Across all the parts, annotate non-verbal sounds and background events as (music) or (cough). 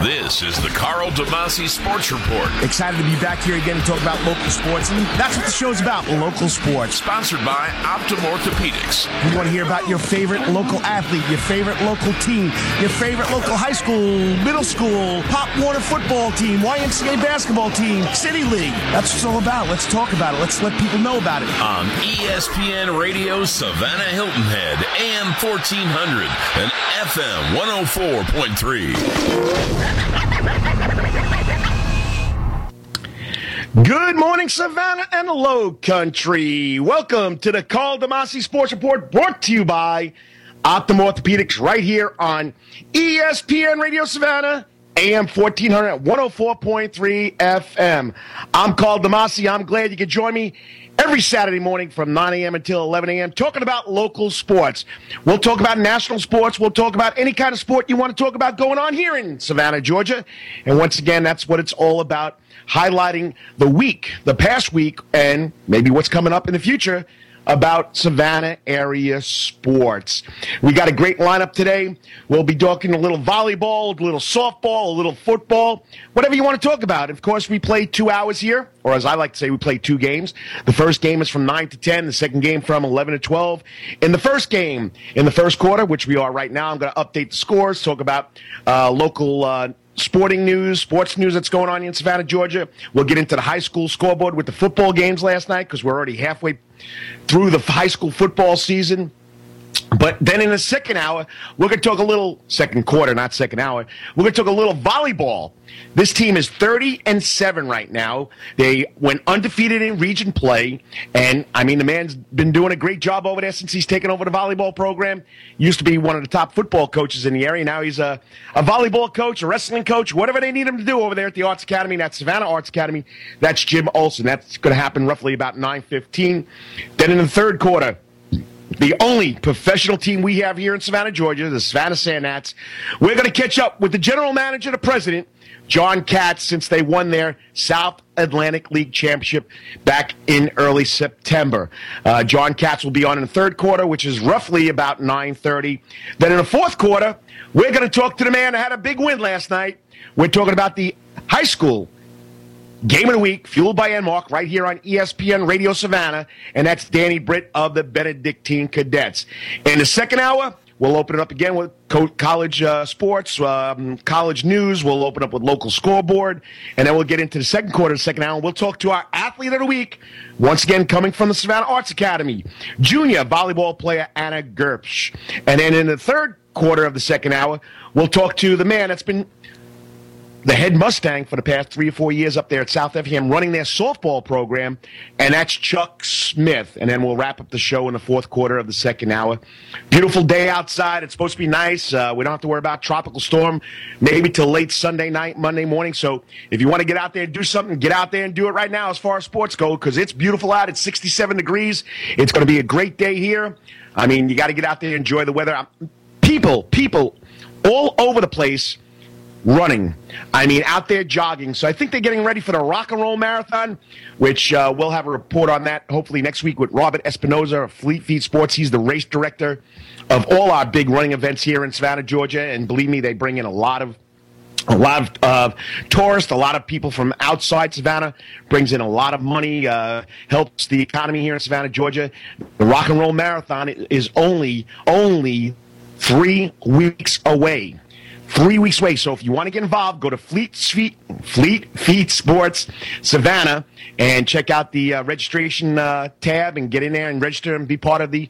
This is the Karl DeMasi Sports Report. Excited to be back here again to talk about local sports, and that's what the show's about local sports. Sponsored by Optim Orthopedics. We want to hear about your favorite local athlete, your favorite local team, your favorite local high school, middle school, Pop Warner football team, YMCA basketball team, City League. That's what it's all about. Let's talk about it. Let's let people know about it. On ESPN Radio Savannah Hilton Head, AM 1400 and FM 104.3. Good morning, Savannah and Low Country. Welcome to the Karl DeMasi Sports Report brought to you by Optim Orthopedics right here on ESPN Radio Savannah, AM 1400 104.3 FM. I'm Karl DeMasi. I'm glad you could join me every Saturday morning from 9 a.m. until 11 a.m. talking about local sports. We'll talk about national sports. We'll talk about any kind of sport you want to talk about going on here in Savannah, Georgia. And once again, that's what it's all about highlighting the week, the past week, and maybe what's coming up in the future about Savannah area sports. We got a great lineup today. We'll be talking a little volleyball, a little softball, a little football, whatever you want to talk about. Of course, we play two hours here, or as I like to say, we play two games. The first game is from 9 to 10, the second game from 11 to 12. In the first game, in the first quarter, which we are right now, I'm going to update the scores, talk about uh, local. Uh, sporting news, sports news that's going on in Savannah, Georgia. We'll get into the high school scoreboard with the football games last night because we're already halfway through the high school football season. But then in the second hour, we're going to talk a little, second quarter, not second hour, we're going to talk a little volleyball. This team is 30 and 7 right now. They went undefeated in region play. And I mean, the man's been doing a great job over there since he's taken over the volleyball program. Used to be one of the top football coaches in the area. Now he's a, a volleyball coach, a wrestling coach, whatever they need him to do over there at the Arts Academy. That's Savannah Arts Academy. That's Jim Olsen. That's going to happen roughly about 9.15. Then in the third quarter, the only professional team we have here in Savannah, Georgia, the Savannah Sand Gnats. We're going to catch up with the general manager, the president, John Katz, since they won their South Atlantic League championship back in early September. Uh, John Katz will be on in the third quarter, which is roughly about 9.30. Then in the fourth quarter, we're going to talk to the man who had a big win last night. We're talking about the high school Game of the Week, fueled by Enmark, right here on ESPN Radio Savannah, and that's Danny Britt of the Benedictine Cadets. In the second hour, we'll open it up again with co- college uh, sports, um, college news. We'll open up with local scoreboard, and then we'll get into the second quarter, of the second hour. We'll talk to our athlete of the week, once again coming from the Savannah Arts Academy, junior volleyball player Anna Gerbsch. And then in the third quarter of the second hour, we'll talk to the man that's been the head Mustang for the past three or four years up there at South Effingham running their softball program, and that's Chuck Smith. And then we'll wrap up the show in the fourth quarter of the second hour. Beautiful day outside. It's supposed to be nice. Uh, we don't have to worry about tropical storm maybe till late Sunday night, Monday morning. So if you want to get out there and do something, get out there and do it right now as far as sports go because it's beautiful out. It's 67 degrees. It's going to be a great day here. I mean, you got to get out there and enjoy the weather. People, people all over the place running. I mean, out there jogging. So I think they're getting ready for the Rock and Roll Marathon, which uh, we'll have a report on that hopefully next week with Robert Espinoza of Fleet Feet Sports. He's the race director of all our big running events here in Savannah, Georgia. And believe me, they bring in a lot of a lot of uh, tourists, a lot of people from outside Savannah, brings in a lot of money, uh, helps the economy here in Savannah, Georgia. The Rock and Roll Marathon is only only three weeks away three weeks away. So if you want to get involved, go to Fleet Feet, Fleet Feet Sports Savannah and check out the uh, registration uh, tab and get in there and register and be part of the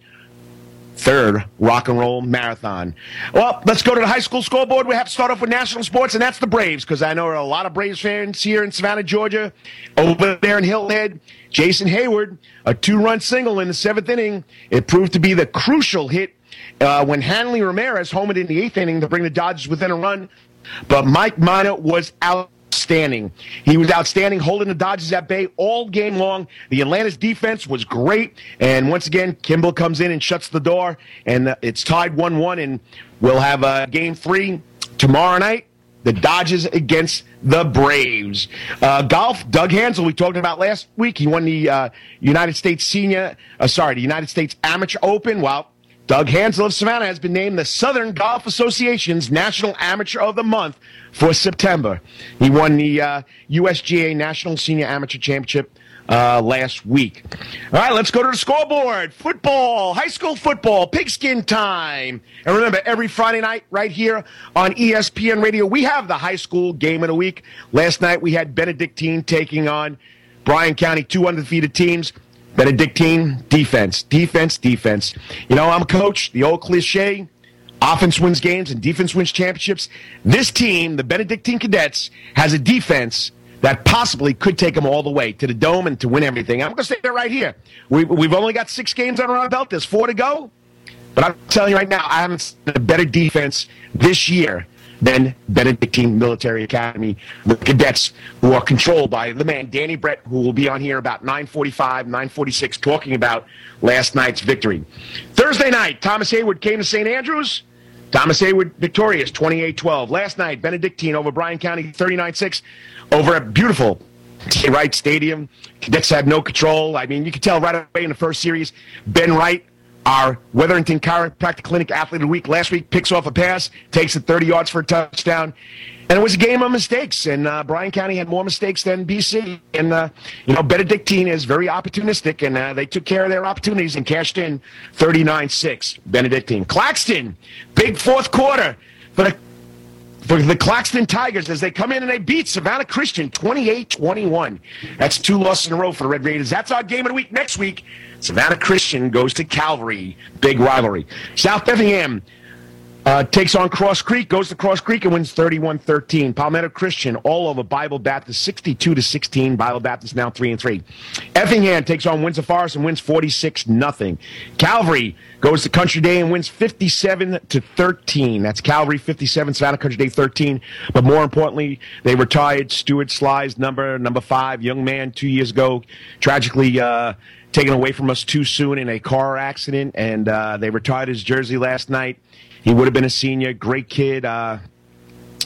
third rock and roll marathon. Well, let's go to the high school scoreboard. We have to start off with national sports, and that's the Braves, because I know there are a lot of Braves fans here in Savannah, Georgia. Over there in Hilton Head, Jason Heyward, a two run single in the seventh inning. It proved to be the crucial hit uh, when Hanley Ramirez homered in the eighth inning to bring the Dodgers within a run. But Mike Minor was outstanding. He was outstanding, holding the Dodgers at bay all game long. The Atlanta's defense was great. And once again, Kimbrel comes in and shuts the door, and uh, it's tied 1 1. And we'll have uh, game three tomorrow night. The Dodgers against the Braves. Uh, golf, Doug Hanzel, we talked about last week. He won the uh, United States Senior, uh, sorry, the United States Amateur Open. Well, Doug Hanzel of Savannah has been named the Southern Golf Association's National Amateur of the Month for September. He won the uh, USGA National Senior Amateur Championship uh, last week. All right, let's go to the scoreboard. Football, high school football, pigskin time. And remember, every Friday night right here on ESPN Radio, we have the high school game of the week. Last night we had Benedictine taking on Bryan County, two undefeated teams. Benedictine, defense, defense, defense. You know, I'm a coach, the old cliche. Offense wins games and defense wins championships. This team, the Benedictine Cadets, has a defense that possibly could take them all the way to the dome and to win everything. I'm going to say that right here. We, we've only got six games on our belt. There's four to go. But I'm telling you right now, I haven't seen a better defense this year than Benedictine Military Academy with cadets who are controlled by the man Danny Britt, who will be on here about 9:45, 9:46, talking about last night's victory. Thursday night, Thomas Heyward came to St. Andrews. Thomas Heyward victorious, 28-12. Last night, Benedictine over Bryan County, 39-6 over a beautiful. Wright Stadium. Cadets had no control. I mean, you could tell right away in the first series, Ben Wright, our Wetherington Chiropractic Clinic Athlete of the Week, last week picks off a pass, takes it 30 yards for a touchdown. And it was a game of mistakes, and uh, Bryan County had more mistakes than BC. And, uh, you know, Benedictine is very opportunistic, and uh, they took care of their opportunities and cashed in 39 6. Benedictine. Claxton, big fourth quarter for the for the Claxton Tigers as they come in and they beat Savannah Christian 28 21. That's two losses in a row for the Red Raiders. That's our game of the week. Next week, Savannah Christian goes to Calvary. Big rivalry. South Effingham uh, takes on Cross Creek, goes to Cross Creek and wins 31-13. Palmetto Christian all over Bible Baptist 62 to 16. Bible Baptist now 3 and 3. Effingham takes on Windsor Forest and wins 46 nothing. Calvary goes to Country Day and wins 57 to 13. That's Calvary 57, Savannah Country Day 13. But more importantly, they retired Stuart Sly's number, number five, young man two years ago, tragically uh, taken away from us too soon in a car accident, and uh, they retired his jersey last night. He would have been a senior, great kid. Uh,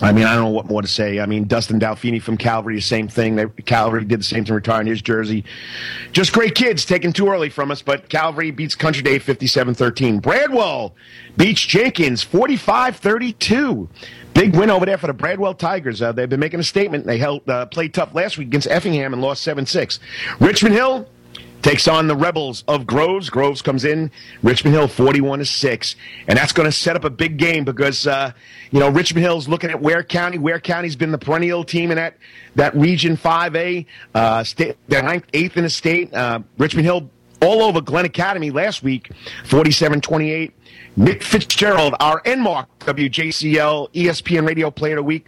I mean, I don't know what more to say. I mean, Dustin Dalfini from Calvary, the same thing. They, Calvary did the same thing, retiring his jersey. Just great kids, taken too early from us, but Calvary beats Country Day 57 13. Bradwell beats Jenkins 45 32. Big win over there for the Bradwell Tigers. Uh, they've been making a statement. They held uh, played tough last week against Effingham and lost 7 6. Richmond Hill takes on the Rebels of Groves. Groves comes in, Richmond Hill 41 to 6. And that's going to set up a big game because, uh, you know, Richmond Hill's looking at Ware County. Ware County's been the perennial team in that, that Region 5A. Uh, state, they're ninth, eighth in the state. Uh, Richmond Hill all over Glynn Academy last week, 47 28. Nick Fitzgerald, our Enmark WJCL ESPN Radio Player of the Week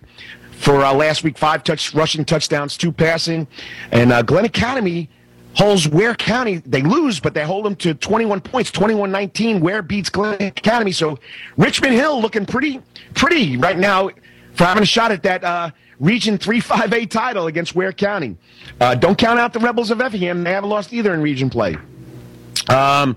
for uh, last week, five touch rushing touchdowns, two passing. And uh, Glynn Academy holds Ware County. They lose, but they hold them to 21 points, 21-19. Ware beats Glynn Academy. So Richmond Hill looking pretty, pretty right now for having a shot at that uh, Region 3-5A title against Ware County. Uh, don't count out the Rebels of Effingham. They haven't lost either in region play. Um,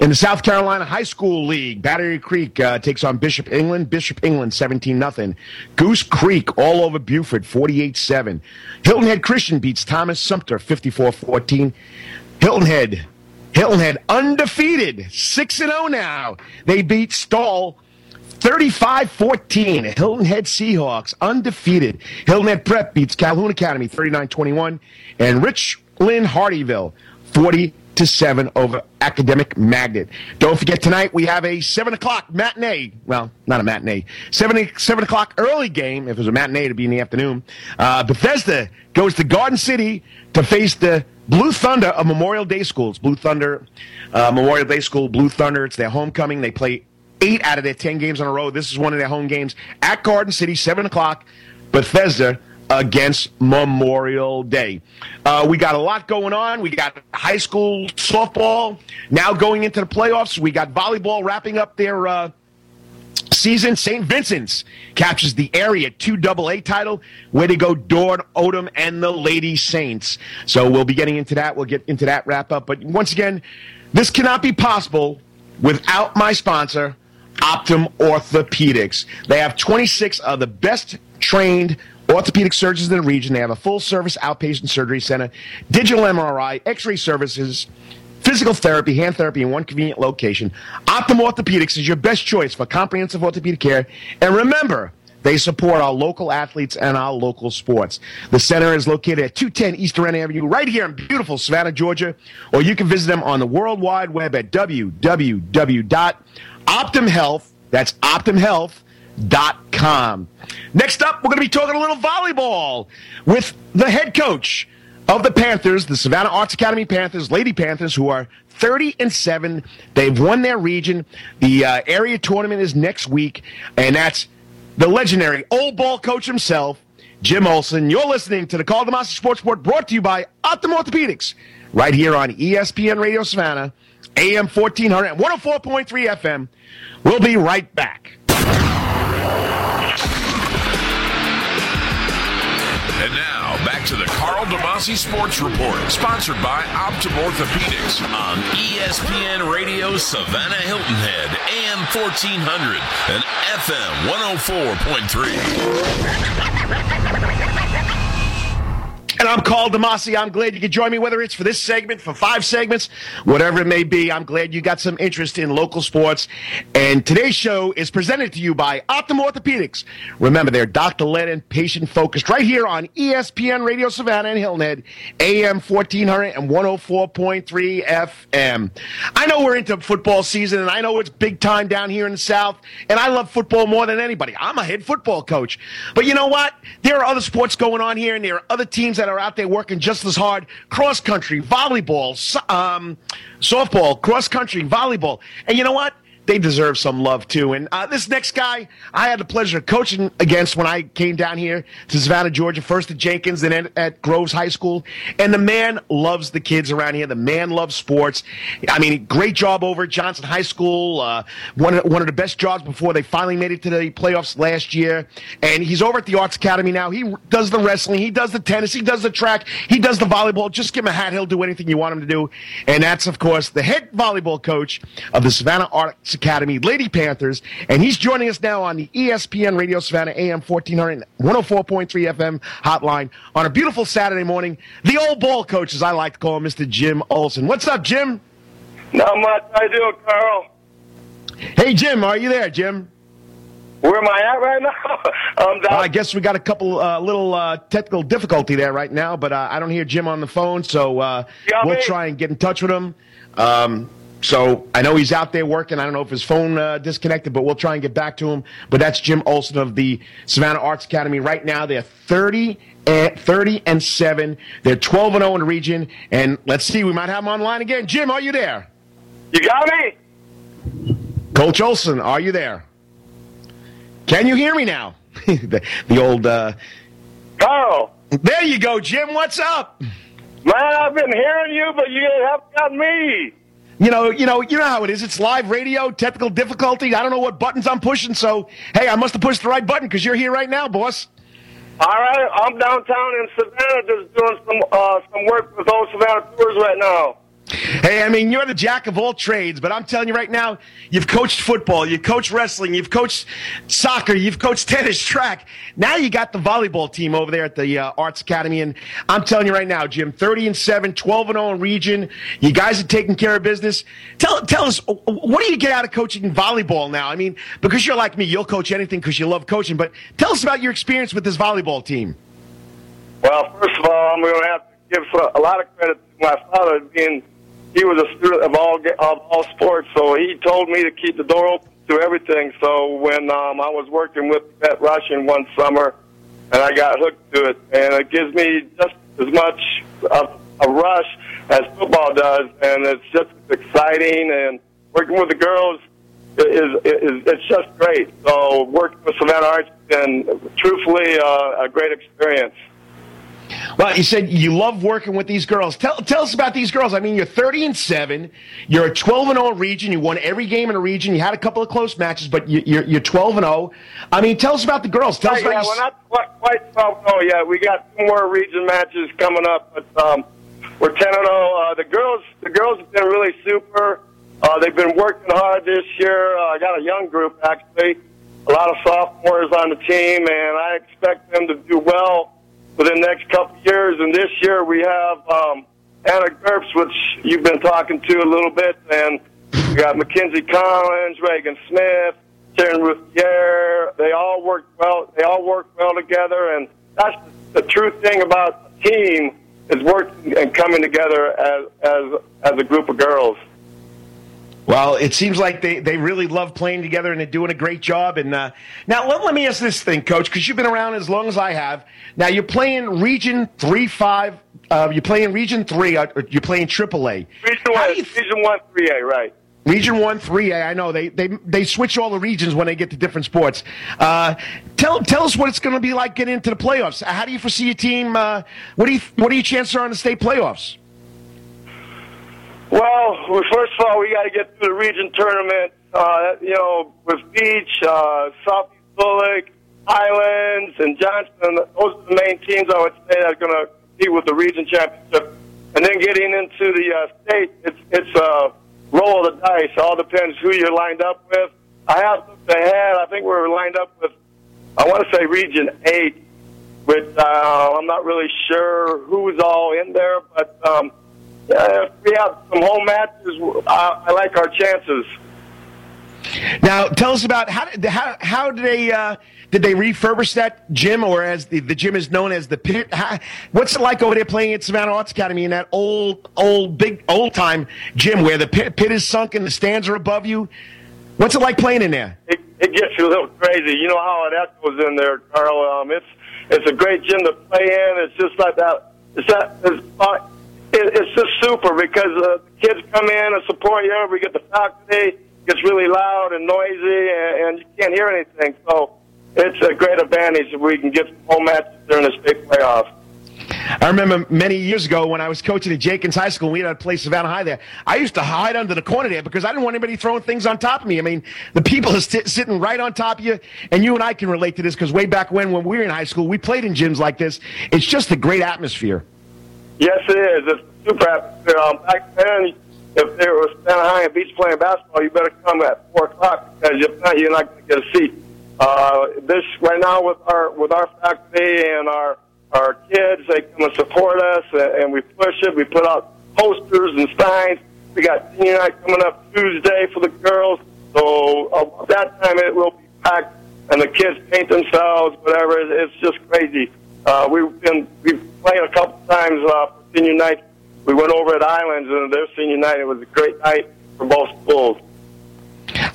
in the South Carolina High School League, Battery Creek uh, takes on Bishop England. Bishop England 17 0. Goose Creek all over Beaufort 48 7. Hilton Head Christian beats Thomas Sumter 54 14. Hilton Head, Hilton Head undefeated 6 0 now. They beat Stall 35 14. Hilton Head Seahawks undefeated. Hilton Head Prep beats Calhoun Academy 39 21. And Ridgeland-Hardeeville 40 to 7 over Academic Magnet. Don't forget tonight we have a 7 o'clock matinee. Well, not a matinee. 7, 7 o'clock early game. If it was a matinee, it'd be in the afternoon. Uh, Bethesda goes to Garden City to face the Blue Thunder of Memorial Day Schools. Blue Thunder, uh, Memorial Day School, Blue Thunder. It's their homecoming. They play eight out of their 10 games in a row. This is one of their home games at Garden City, 7 o'clock. Bethesda against Memorial Day. Uh, we got a lot going on. We got high school softball now going into the playoffs. We got volleyball wrapping up their uh, season. St. Vincent's captures the area 2 AA title. Way to go, Dorn, Odom, and the Lady Saints. So we'll be getting into that. We'll get into that wrap up. But once again, this cannot be possible without my sponsor, Optim Orthopedics. They have 26 of the best trained orthopedic surgeons in the region. They have a full service outpatient surgery center, digital MRI, x ray services, physical therapy, hand therapy in one convenient location. Optim Orthopedics is your best choice for comprehensive orthopedic care. And remember, they support our local athletes and our local sports. The center is located at 210 East End Avenue, right here in beautiful Savannah, Georgia. Or you can visit them on the World Wide Web at www.optimhealth. That's optimhealth.com. Next up, we're going to be talking a little volleyball with the head coach of the Panthers, the Savannah Arts Academy Panthers, Lady Panthers, who are 30 and 7. They've won their region. The uh, area tournament is next week, and that's the legendary old ball coach himself, Jim Olsen. You're listening to the Karl DeMasi Sports Report brought to you by Optim Orthopedics, right here on ESPN Radio Savannah, AM 1400 and 104.3 FM. We'll be right back. And now, back to the Karl DeMasi Sports Report, sponsored by Optim Orthopedics on ESPN Radio Savannah Hilton Head, AM 1400 and FM 104.3. (laughs) And I'm Karl DeMasi. I'm glad you could join me, whether it's for this segment, for five segments, whatever it may be. I'm glad you got some interest in local sports. And today's show is presented to you by Optim Orthopedics. Remember, they're doctor led and patient focused right here on ESPN Radio Savannah and Hilton Head, AM 1400 and 104.3 FM. I know we're into football season, and I know it's big time down here in the South, and I love football more than anybody. I'm a head football coach. But you know what? There are other sports going on here, and there are other teams that are out there working just as hard. Cross country, volleyball, um, softball, cross country, volleyball. And you know what? They deserve some love too. And uh, this next guy, I had the pleasure of coaching against when I came down here to Savannah, Georgia, first at Jenkins, then at, Groves High School. And the man loves the kids around here. The man loves sports. I mean, great job over at Johnson High School. Uh, one of, one of the best jobs before they finally made it to the playoffs last year. And he's over at the Arts Academy now. He does the wrestling, he does the tennis, he does the track, he does the volleyball. Just give him a hat; he'll do anything you want him to do. And that's, of course, the head volleyball coach of the Savannah Arts Academy Lady Panthers, and he's joining us now on the ESPN Radio Savannah AM 1400 104.3 FM hotline on a beautiful Saturday morning. The old ball coach, as I like to call him, Mr. Jim Olsen. What's up, Jim? Not much. You doing, Karl? Hey, Jim, are you there, Jim? Where am I at right (laughs) now? um, uh, I guess we got a couple uh, little uh, technical difficulty there right now, but uh, I don't hear Jim on the phone, so uh, we'll me? try and get in touch with him. Um, so I know he's out there working. I don't know if his phone uh, disconnected, but we'll try and get back to him. But that's Jim Olsen of the Savannah Arts Academy. Right now, they're 30 and 30 and 7. They're 12 and 0 in the region. And let's see, we might have him online again. Jim, are you there? You got me? Coach Olsen, are you there? Can you hear me now? (laughs) the, the, old. Uh... Karl. There you go, Jim. What's up? Man, I've been hearing you, but you haven't got me you know, you know, you know how it is. It's live radio, technical difficulty. I don't know what buttons I'm pushing, so hey, I must have pushed the right button because you're here right now, boss. All right, I'm downtown in Savannah, just doing some uh, some work with those Savannah tours right now. Hey, I mean, you're the jack of all trades, but I'm telling you right now, you've coached football, you've coached wrestling, you've coached soccer, you've coached (laughs) tennis, track. Now you got the volleyball team over there at the uh, Arts Academy, and I'm telling you right now, Jim, 30 and 7, 12 and 0 in region. You guys are taking care of business. Tell, tell us, what do you get out of coaching volleyball now? I mean, because you're like me, you'll coach anything because you love coaching, but tell us about your experience with this volleyball team. Well, first of all, I'm going to have to give a lot of credit to my father being – he was a student of all of all sports, so he told me to keep the door open to everything. So when um, I was working with Pat Russian one summer, and I got hooked to it, and it gives me just as much of a rush as football does, and it's just exciting. And working with the girls is, is it's just great. So working with Savannah Arts and truthfully uh, a great experience. Well, you said you love working with these girls. Tell, tell us about these girls. I mean, you're 30 and 7. You're a 12 and 0 region. You won every game in a region. You had a couple of close matches, but you, are you're 12 and 0. I mean, tell us about the girls. Tell us about yeah, we're not quite, quite 12 0 yet. We got two more region matches coming up, but um, we're 10 and 0. Uh, the girls, the girls have been really super. Uh, they've been working hard this year. Uh, I got a young group actually, a lot of sophomores on the team, and I expect them to do well for the next couple years. And this year we have um, Anna Gerbsch, which you've been talking to a little bit, and we got Mackenzie Collins, Reagan Smith, Sharon Routhier. They all work well. They all work well together, and that's the true thing about a team is working and coming together as as as a group of girls. Well, it seems like they, they really love playing together and they're doing a great job. And uh, now let, let me ask this thing, Coach, because you've been around as long as I have. Now you're playing Region Three Five. Uh, you're playing Region Three. Uh, you're playing AAA. Region One, th- Region One, Three A, right? Region One, Three A. I know they they they switch all the regions when they get to different sports. Uh, tell tell us what it's going to be like getting into the playoffs. How do you foresee your team? Uh, what do you what are your chances are in the state playoffs? Well, first of all, we got to get through the region tournament. Uh, you know, with Beach, uh, Southeast Bulloch, Highlands, and Johnston. Those are the main teams I would say that are going to compete with the region championship. And then getting into the uh, state, it's it's a roll of the dice. All depends who you're lined up with. I have looked ahead. I think we're lined up with, I want to say Region Eight, which uh, I'm not really sure who's all in there, but. Um, uh, we have some home matches, I, I like our chances. Now, tell us about how how how did they uh, did they refurbish that gym, or as the, the gym is known as the pit? How, what's it like over there playing at Savannah Arts Academy in that old old big old time gym where the pit, pit is sunk and the stands are above you? What's it like playing in there? It, it gets you a little crazy. You know how it echoes in there, Karl. Um, it's it's a great gym to play in. It's just like that. It's that. It's, uh, it, it's just super because uh, the kids come in and support you. We get the faculty. It gets really loud and noisy, and, and you can't hear anything. So it's a great advantage if we can get home matches during this big playoff. I remember many years ago when I was coaching at Jenkins High School, we had to play Savannah High there. I used to hide under the corner there because I didn't want anybody throwing things on top of me. I mean, the people are sitting right on top of you, and you and I can relate to this because way back when, when we were in high school, we played in gyms like this. It's just a great atmosphere. Yes, it is. It's super atmosphere. Um, back then, if there was Santa High and Beach playing basketball, you better come at four o'clock because if not, you're not going to get a seat. Uh, this right now with our with our faculty and our our kids, they come and support us, and we push it. We put out posters and signs. We got senior night coming up Tuesday for the girls, so uh, that time it will be packed, and the kids paint themselves, whatever. It's just crazy. Uh, we've been we've played a couple times uh, for senior night. We went over at Islands, and their senior night. It was a great night for both schools.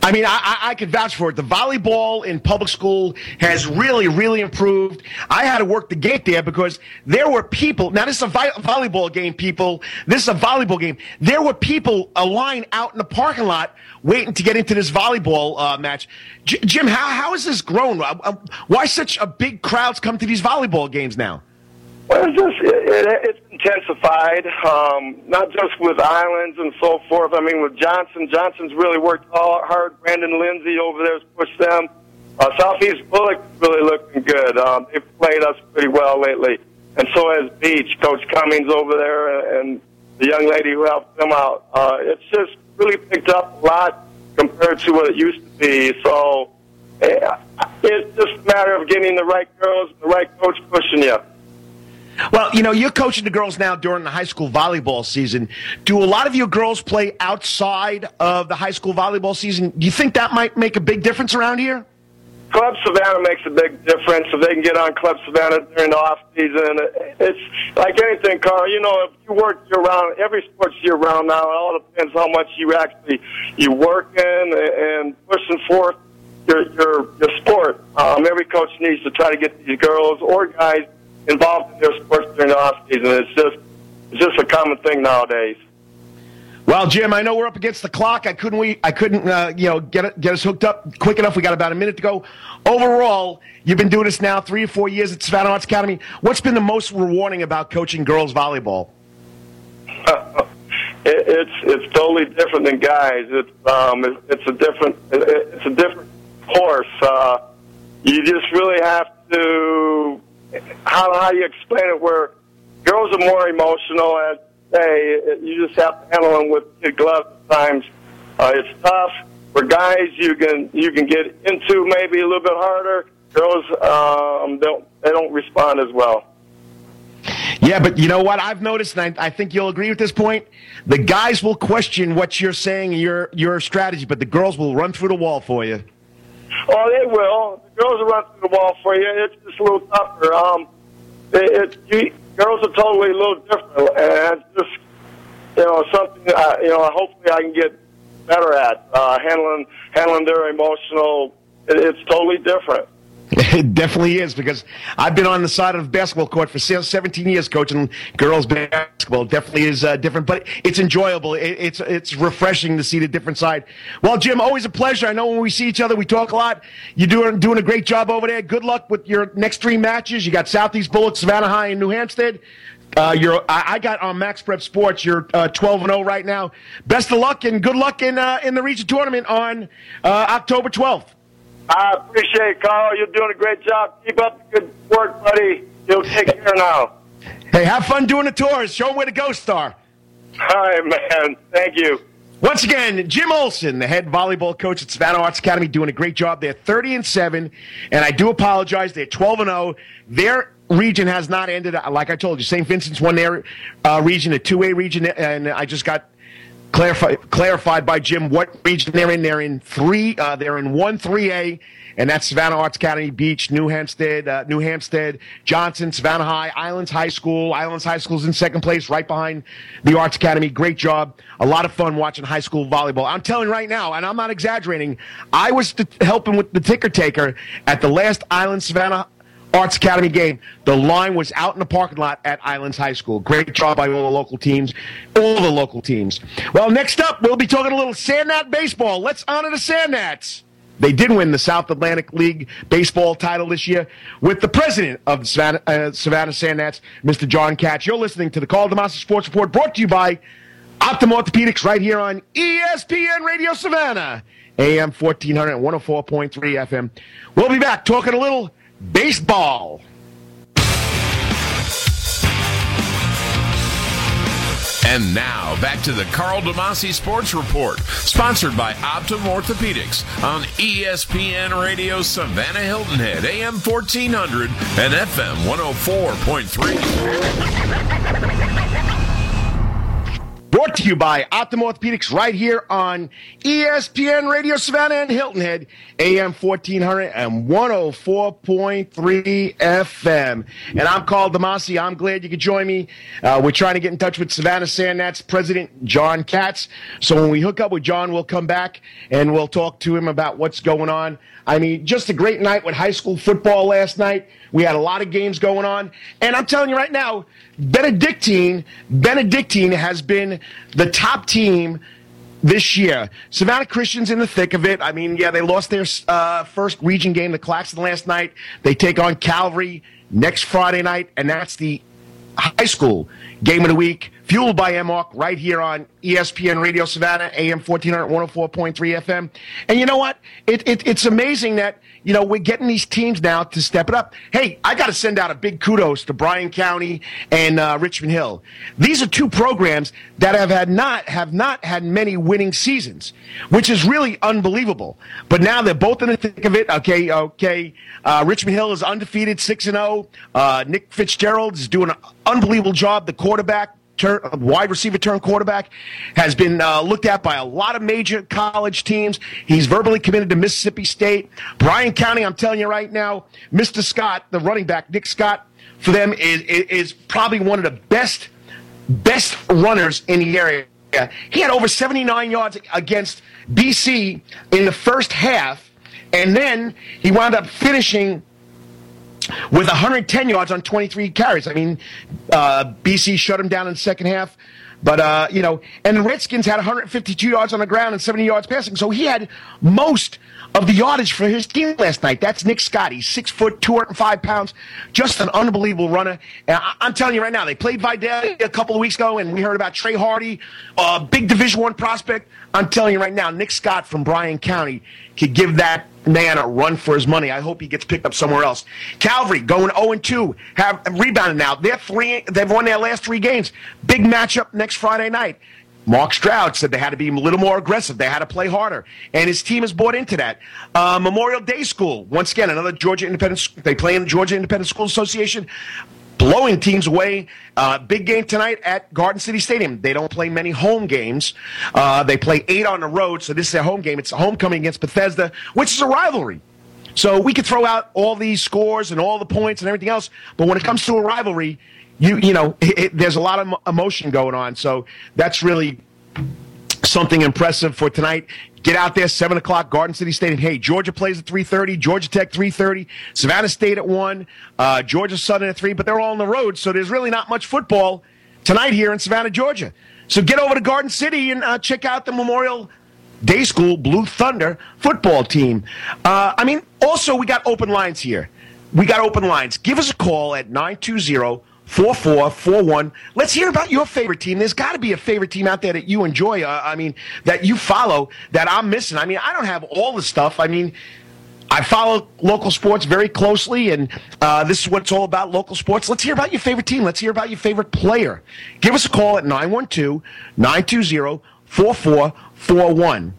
I mean, I, I could vouch for it. The volleyball in public school has really, really improved. I had to work the gate there because there were people. Now, this is a vi- volleyball game, people. This is a volleyball game. There were people a line out in the parking lot waiting to get into this volleyball uh, match. J- Jim, how, how has this grown? Uh, uh, why such a big crowds come to these volleyball games now? Well, it's just it, it, it's intensified, um, not just with islands and so forth. I mean, with Johnson, Johnson's really worked all hard. Brandon Lindsay over there has pushed them. Uh, Southeast Bulloch really looking good. Um, they've played us pretty well lately, and so has Beach. Coach Cummings over there, and the young lady who helped them out. Uh, it's just really picked up a lot compared to what it used to be. So eh, it's just a matter of getting the right girls, the right coach pushing you. Well, you know, you're coaching the girls now during the high school volleyball season. Do a lot of your girls play outside of the high school volleyball season? Do you think that might make a big difference around here? Club Savannah makes a big difference if they can get on Club Savannah during the off season. It's like anything, Karl. You know, if you work year round, every sport's year round now. It all depends how much you actually you work in and pushing forth your your your sport. Um, every coach needs to try to get these girls or guys involved in their sports during the off season. It's just it's just a common thing nowadays. Well, Jim, I know we're up against the clock. I couldn't we I couldn't uh, you know get it, get us hooked up quick enough. We got about a minute to go. Overall, you've been doing this now three or four years at Savannah Arts Academy. What's been the most rewarding about coaching girls volleyball? (laughs) it, it's it's totally different than guys. It's um it, it's a different it, it's a different course. Uh, you just really have to how how you explain it where girls are more emotional and hey you just have to handle them with kid gloves at times. Uh, it's tough. For guys, you can you can get into maybe a little bit harder. Girls um, don't they don't respond as well. Yeah, but you know what I've noticed, and I, I, think you'll agree with this point. The guys will question what you're saying, your your strategy, but the girls will run through the wall for you. Oh, they will. The girls will run through the wall for you. It's just a little tougher. Um, it, it, girls are totally a little different, and just you know something. Uh, you know, hopefully I can get better at uh, handling handling their emotional. It, it's totally different. It definitely is because I've been on the side of the basketball court for 17 years coaching girls basketball. It definitely is uh, different, but it's enjoyable. It, it's it's refreshing to see the different side. Well, Jim, always a pleasure. I know when we see each other, we talk a lot. You're doing doing a great job over there. Good luck with your next three matches. You got Southeast Bulloch, Savannah High, and New Hampstead. Uh, you're, I, I, got on Max Prep Sports. You're uh, 12 and 0 right now. Best of luck and good luck in uh, in the region tournament on uh, October 12th. I appreciate it, Karl. You're doing a great job. Keep up the good work, buddy. You'll take care now. Hey, have fun doing the tours. Show them where to go, Star. All right, man. Thank you. Once again, Jim Olsen, the head volleyball coach at Savannah Arts Academy, doing a great job. They're 30 and 7, and I do apologize. They're 12 and 0. Their region has not ended. Like I told you, St. Vincent's won their uh, region, a 2A region, and I just got clarified clarified by Jim what region they're in. They're in three. Uh, they're in one three A, and that's Savannah Arts Academy, Beach, New Hampstead, uh, New Hampstead, Johnson, Savannah High, Islands High School. Islands High School's in second place, right behind the Arts Academy. Great job. A lot of fun watching high school volleyball. I'm telling right now, and I'm not exaggerating. I was helping with the ticker taker at the last Island Savannah Arts Academy game. The line was out in the parking lot at Islands High School. Great job by all the local teams, all the local teams. Well, next up, we'll be talking a little Sand Gnat baseball. Let's honor the Sand Gnats. They did win the South Atlantic League baseball title this year with the president of Savannah, uh, Savannah Sand Gnats, Mr. John Katz. You're listening to the Karl DeMasi Sports Report brought to you by Optim Orthopedics right here on ESPN Radio Savannah, AM 1400 104.3 FM. We'll be back talking a little baseball. And now back to the Karl DeMasi Sports Report, sponsored by Optim Orthopedics on ESPN Radio Savannah Hilton Head, AM 1400 and FM 104.3. (laughs) Brought to you by Optim Orthopedics right here on ESPN Radio Savannah and Hilton Head, AM 1400 and 104.3 FM. And I'm Karl DeMasi. I'm glad you could join me. Uh, we're trying to get in touch with Savannah Sand Gnats President John Katz. So when we hook up with John, we'll come back and we'll talk to him about what's going on. I mean, just a great night with high school football last night. We had a lot of games going on. And I'm telling you right now, Benedictine, Benedictine has been the top team this year. Savannah Christian's in the thick of it. I mean, yeah, they lost their uh, first region game to Claxton last night. They take on Calvary next Friday night, and that's the high school game of the week, fueled by MOC right here on ESPN Radio Savannah, AM 1400, 104.3 FM. And you know what? It, it, it's amazing that – you know, we're getting these teams now to step it up. Hey, I got to send out a big kudos to Bryan County and uh, Richmond Hill. These are two programs that have had not have not had many winning seasons, which is really unbelievable. But now they're both in the thick of it. Okay, okay. Uh, Richmond Hill is undefeated, six and zero. Oh. Uh, Nick Fitzgerald is doing an unbelievable job. The quarterback turn, wide receiver turn quarterback, has been uh, looked at by a lot of major college teams. He's verbally committed to Mississippi State. Bryan County, I'm telling you right now, Mr. Scott, the running back, Nick Scott, for them is, is probably one of the best best runners in the area. He had over 79 yards against BC in the first half, and then he wound up finishing with 110 yards on 23 carries. I mean, uh, BC shut him down in the second half. But, uh, you know, and the Redskins had 152 yards on the ground and 70 yards passing. So he had most of the yardage for his team last night. That's Nick Scott. He's six foot, 205 pounds. Just an unbelievable runner. And I- am telling you right now, they played Vidalia a couple of weeks ago, and we heard about Trey Hardy, a big Division One prospect. I'm telling you right now, Nick Scott from Bryan County could give that man a run for his money. I hope he gets picked up somewhere else. Calvary going 0 2, have rebounded now. They're three. They've won their last three games. Big matchup next Friday night. Mark Stroud said they had to be a little more aggressive. They had to play harder, and his team has bought into that. Uh, Memorial Day School, once again, another Georgia Independent. School they play in the Georgia Independent School Association. blowing teams away. Uh, big game tonight at Garden City Stadium. They don't play many home games. Uh, they play eight on the road, so this is their home game. It's a homecoming against Bethesda, which is a rivalry. So we could throw out all these scores and all the points and everything else, but when it comes to a rivalry, you you know, it, it, there's a lot of emotion going on. So that's really something impressive for tonight. Get out there, seven o'clock, Garden City Stadium. Hey, Georgia plays at three thirty. Georgia Tech three thirty. Savannah State at one. Uh, Georgia Southern at three. But they're all on the road, so there's really not much football tonight here in Savannah, Georgia. So get over to Garden City and uh, check out the Memorial Day School Blue Thunder football team. Uh, I mean, also we got open lines here. We got open lines. Give us a call at nine two zero. 4441. Let's hear about your favorite team. There's got to be a favorite team out there that you enjoy. Uh, I mean, that you follow that I'm missing. I mean, I don't have all the stuff. I mean, I follow local sports very closely, and uh, this is what it's all about local sports. Let's hear about your favorite team. Let's hear about your favorite player. Give us a call at 912 920 4441.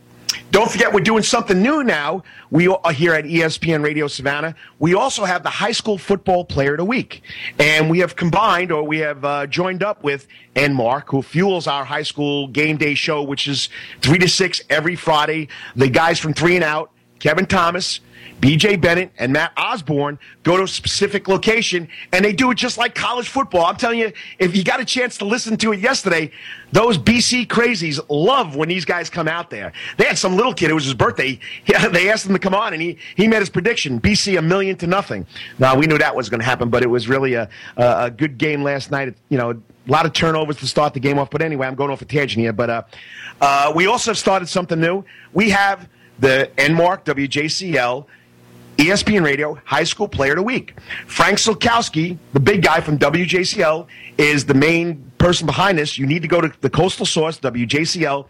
Don't forget, we're doing something new now. We are here at ESPN Radio Savannah. We also have the high school football player of the week. And we have combined, or we have uh, joined up with Mark, who fuels our high school game day show, which is 3 to 6 every Friday. The guys from Three and Out, Kevin Thomas, BJ Bennett and Matt Osborne go to a specific location and they do it just like college football. I'm telling you, if you got a chance to listen to it yesterday, those BC crazies love when these guys come out there. They had some little kid, it was his birthday. (laughs) They asked him to come on and he, he made his prediction BC a million to nothing. Now, we knew that was going to happen, but it was really a, a, good game last night. You know, a lot of turnovers to start the game off. But anyway, I'm going off a tangent here. But uh, uh, we also started something new. We have the Enmark WJCL ESPN Radio High School Player of the Week. Frank Silkowski, the big guy from WJCL, is the main person behind this. You need to go to the Coastal Source, WJCL,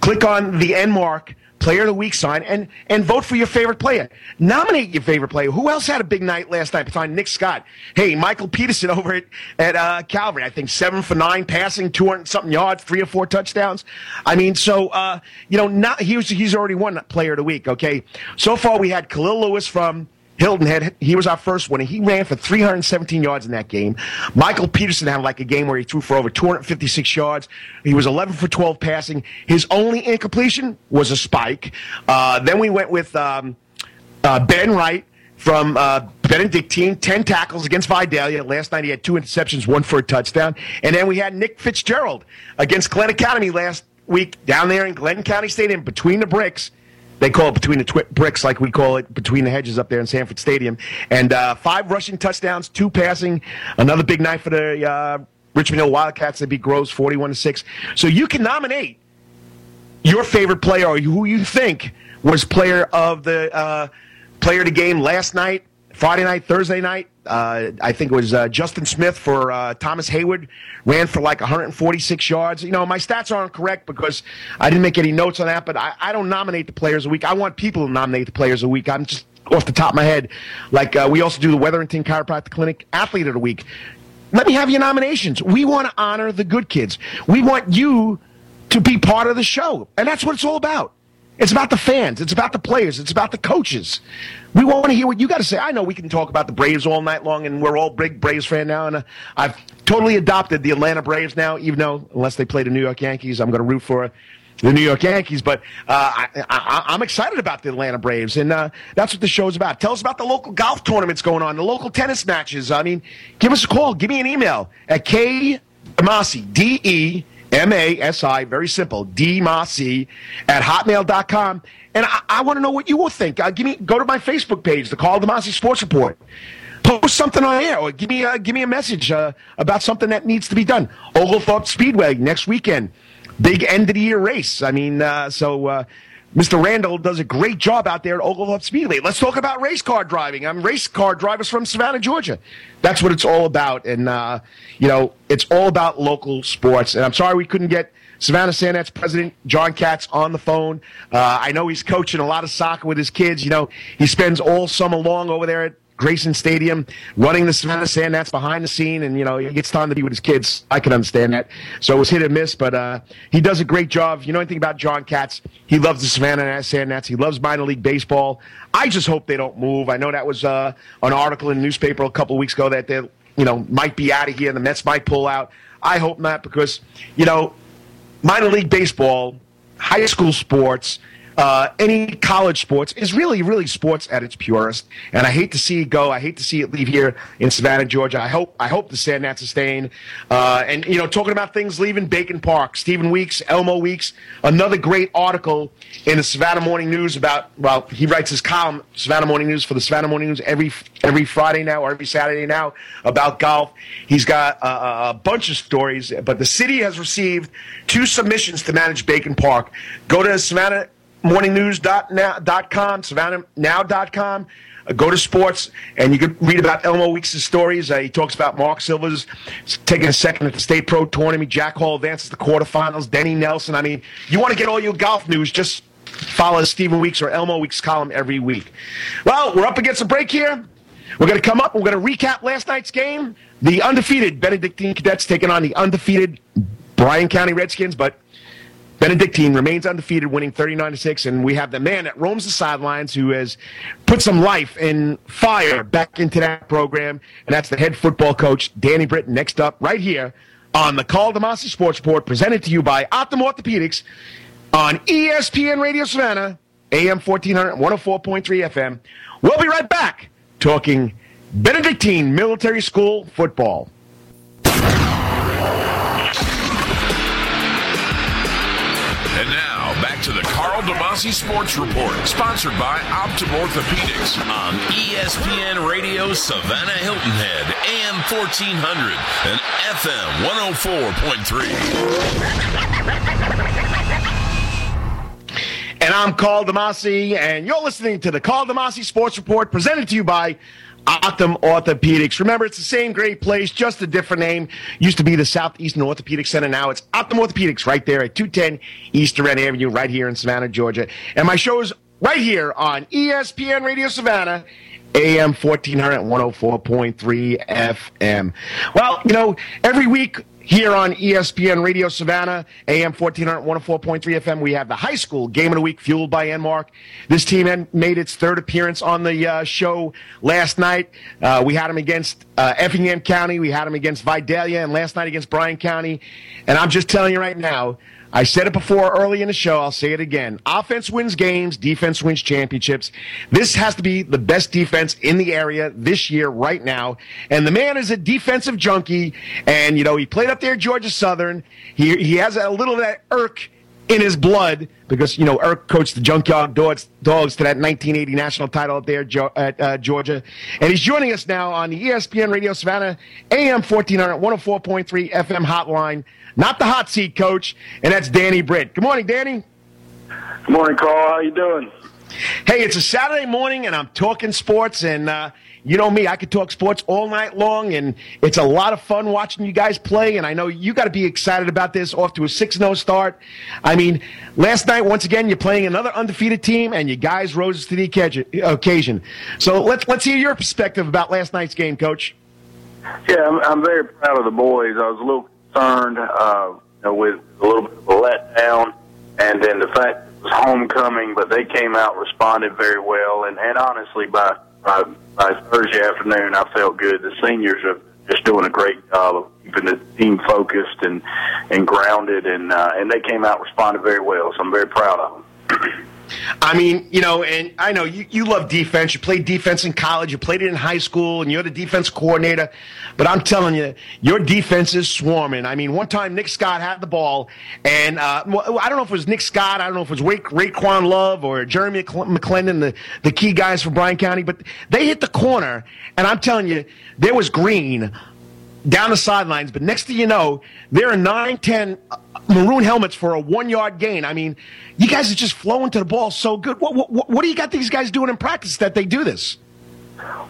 click on the Enmark Player of the Week sign and, and vote for your favorite player. Nominate your favorite player. Who else had a big night last night besides Nick Scott? Hey, Michael Peterson (laughs) over at, at uh, Calvary, I think seven for nine passing, 200 something yards, three or four touchdowns. I mean, so, uh, you know, not, he was, he's already won Player of the Week, okay? So far, we had Khalil Lewis from Hilton Head he was our first one, and he ran for 317 yards in that game. Michael Peterson had like a game where he threw for over 256 yards. He was 11 for 12 passing. His only incompletion was a spike. Uh, then we went with um, uh, Ben Wright from uh, Benedictine, 10 tackles against Vidalia. Last night he had two interceptions, one for a touchdown. And then we had Nick Fitzgerald against Glynn Academy last week down there in Glynn County Stadium between the bricks. They call it between the twi- bricks, like we call it between the hedges up there in Sanford Stadium. And uh, five rushing touchdowns, two passing. Another big night for the uh, Richmond Hill Wildcats. They beat Groves 41 to 6. So you can nominate your favorite player or who you think was player of the uh, player of the game last night, Friday night, Thursday night. Uh, I think it was uh, Justin Smith for uh, Thomas Heyward ran for like 146 yards. You know, my stats aren't correct because I didn't make any notes on that, but I, I don't nominate the players a week. I want people to nominate the players a week. I'm just off the top of my head. Like uh, we also do the Wetherington Chiropractic Clinic Athlete of the Week. Let me have your nominations. We want to honor the good kids. We want you to be part of the show, and that's what it's all about. It's about the fans. It's about the players. It's about the coaches. We want to hear what you got to say. I know we can talk about the Braves all night long, and we're all big Braves fan now. And uh, I've totally adopted the Atlanta Braves now, even though unless they play the New York Yankees, I'm going to root for the New York Yankees. But uh, I, am excited about the Atlanta Braves, and uh, that's what the show's about. Tell us about the local golf tournaments going on, the local tennis matches. I mean, give us a call. Give me an email at K Demasi, D E M A S I, very simple, D Massey at hotmail.com. And I, I want to know what you will think. Uh, give me, go to my Facebook page, the Karl DeMasi Sports Report. Post something on air or give me a, give me a message uh, about something that needs to be done. Oglethorpe Speedway next weekend. Big end of the year race. I mean, uh, so uh, Mr. Randall does a great job out there at Oglethorpe Speedway. Let's talk about race car driving. I'm race car drivers from Savannah, Georgia. That's what it's all about. And, uh, you know, it's all about local sports. And I'm sorry we couldn't get Savannah Sand Gnats president, John Katz, on the phone. Uh, I know he's coaching a lot of soccer with his kids. You know, he spends all summer long over there at Grayson Stadium, running the Savannah Sandgnats behind the scene, and you know he gets time to be with his kids. I can understand that. So it was hit and miss, but uh, he does a great job. You know anything about John Katz? He loves the Savannah Sandgnats. He loves minor league baseball. I just hope they don't move. I know that was uh, an article in the newspaper a couple weeks ago that they, you know, might be out of here. The Mets might pull out. I hope not because, you know, minor league baseball, high school sports uh, any college sports is really, really sports at its purest. And I hate to see it go. I hate to see it leave here in Savannah, Georgia. I hope, I hope the Sandgnats are staying. Uh, and you know, talking about things leaving Bacon Park, Stephen Weeks, Elmo Weeks, another great article in the Savannah Morning News about. Well, he writes his column, Savannah Morning News, for the Savannah Morning News every every Friday now or every Saturday now about golf. He's got a, a bunch of stories, but the city has received two submissions to manage Bacon Park. Go to Savannah morningnews.com, savannahnow.com. Uh, go to sports, and you can read about Elmo Weeks' stories. Uh, he talks about Mark Silver's taking a second at the State Pro Tournament. Jack Hall advances to the quarterfinals. Denny Nelson. I mean, you want to get all your golf news, just follow Stephen Weeks or Elmo Weeks column every week. Well, we're up against a break here. We're going to come up. We're going to recap last night's game. The undefeated Benedictine Cadets taking on the undefeated Bryan County Redskins, but Benedictine remains undefeated, winning 39 to 6, and we have the man that roams the sidelines who has put some life and fire back into that program, and that's the head football coach, Danny Britton. Next up, right here on the Karl DeMasi Sports Report, presented to you by Optim Orthopedics on ESPN Radio Savannah, AM 1400, 104.3 FM. We'll be right back talking Benedictine Military School football. To the Karl DeMasi Sports Report, sponsored by Optim Orthopedics on ESPN Radio Savannah Hilton Head, AM 1400 and FM 104.3. And I'm Karl DeMasi, and you're listening to the Karl DeMasi Sports Report, presented to you by Optim Orthopedics. Remember, it's the same great place, just a different name. Used to be the Southeastern Orthopedic Center. Now it's Optim Orthopedics right there at 210 East DeRenne Avenue, right here in Savannah, Georgia. And my show is right here on ESPN Radio Savannah. AM 1400 104.3 FM. Well, you know, every week here on ESPN Radio Savannah, AM 1400, 104.3 FM, we have the high school game of the week fueled by Enmark. This team made its third appearance on the uh, show last night. Uh, we had them against uh, Effingham County, we had them against Vidalia, and last night against Bryan County. And I'm just telling you right now, I said it before early in the show. I'll say it again. Offense wins games. Defense wins championships. This has to be the best defense in the area this year, right now. And the man is a defensive junkie. And, you know, he played up there Georgia Southern. He, he has a little of that Erk in his blood because you know Erk coached the Junkyard Dogs, dogs to that 1980 national title up there at uh, Georgia, and he's joining us now on the ESPN Radio Savannah AM 1400 104.3 FM hotline. Not the hot seat coach, and that's Danny Britt. Good morning, Danny. Good morning, Karl. How you doing? Hey, it's a Saturday morning, and I'm talking sports, and uh, you know me, I could talk sports all night long, and it's a lot of fun watching you guys play. And I know you got to be excited about this. Off to a 6 0 start. I mean, last night, once again, you're playing another undefeated team, and you guys rose to the occasion. So let's, let's hear your perspective about last night's game, Coach. Yeah, I'm, I'm very proud of the boys. I was a little concerned uh, you know, with a little bit of a letdown, and then the fact it was homecoming, but they came out, responded very well, and, and honestly, by by, by Thursday afternoon, I felt good. The seniors are just doing a great job of keeping the team focused and and grounded, and uh, and they came out responded very well. So I'm very proud of them. (clears throat) I mean, you know, and I know you, you love defense. You played defense in college. You played it in high school, and you're the defense coordinator. But I'm telling you, your defense is swarming. I mean, one time Nick Scott had the ball, and uh, well, I don't know if it was Nick Scott. I don't know if it was Ray, Raekwon Love or Jeremy McClendon, the, the key guys for Bryan County. But they hit the corner, and I'm telling you, there was green down the sidelines. But next thing you know, there are nine, ten uh, maroon helmets for a one yard gain. I mean, you guys are just flowing to the ball so good. What, what, what do you got these guys doing in practice that they do this?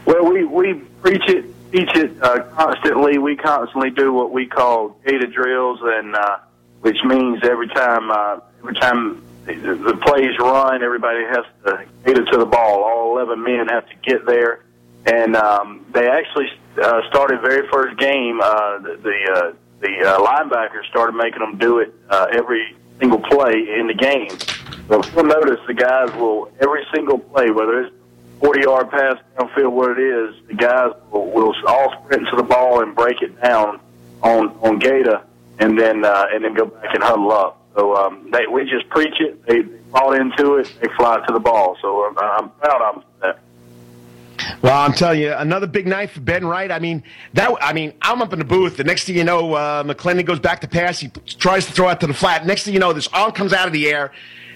Well, we, we preach it, teach it uh, constantly. We constantly do what we call data drills, and uh, which means every time uh, every time the, the plays run, everybody has to get it to the ball. All 11 men have to get there and um, they actually uh, started very first game. Uh, the the, uh, the uh, linebackers started making them do it uh, every single play in the game. So you'll notice, the guys will every single play, whether it's 40 yard pass downfield, what it is, the guys will, will all sprint to the ball and break it down on on Gata, and then uh, and then go back and huddle up. So um, they, we just preach it. They, bought into it. They fly to the ball. So uh, I'm proud of them. Well, I'm telling you, another big night for Ben Wright. I mean, that. I mean, I'm up in the booth. The next thing you know, uh, McClendon goes back to pass. He tries to throw out to the flat. Next thing you know, this arm comes out of the air,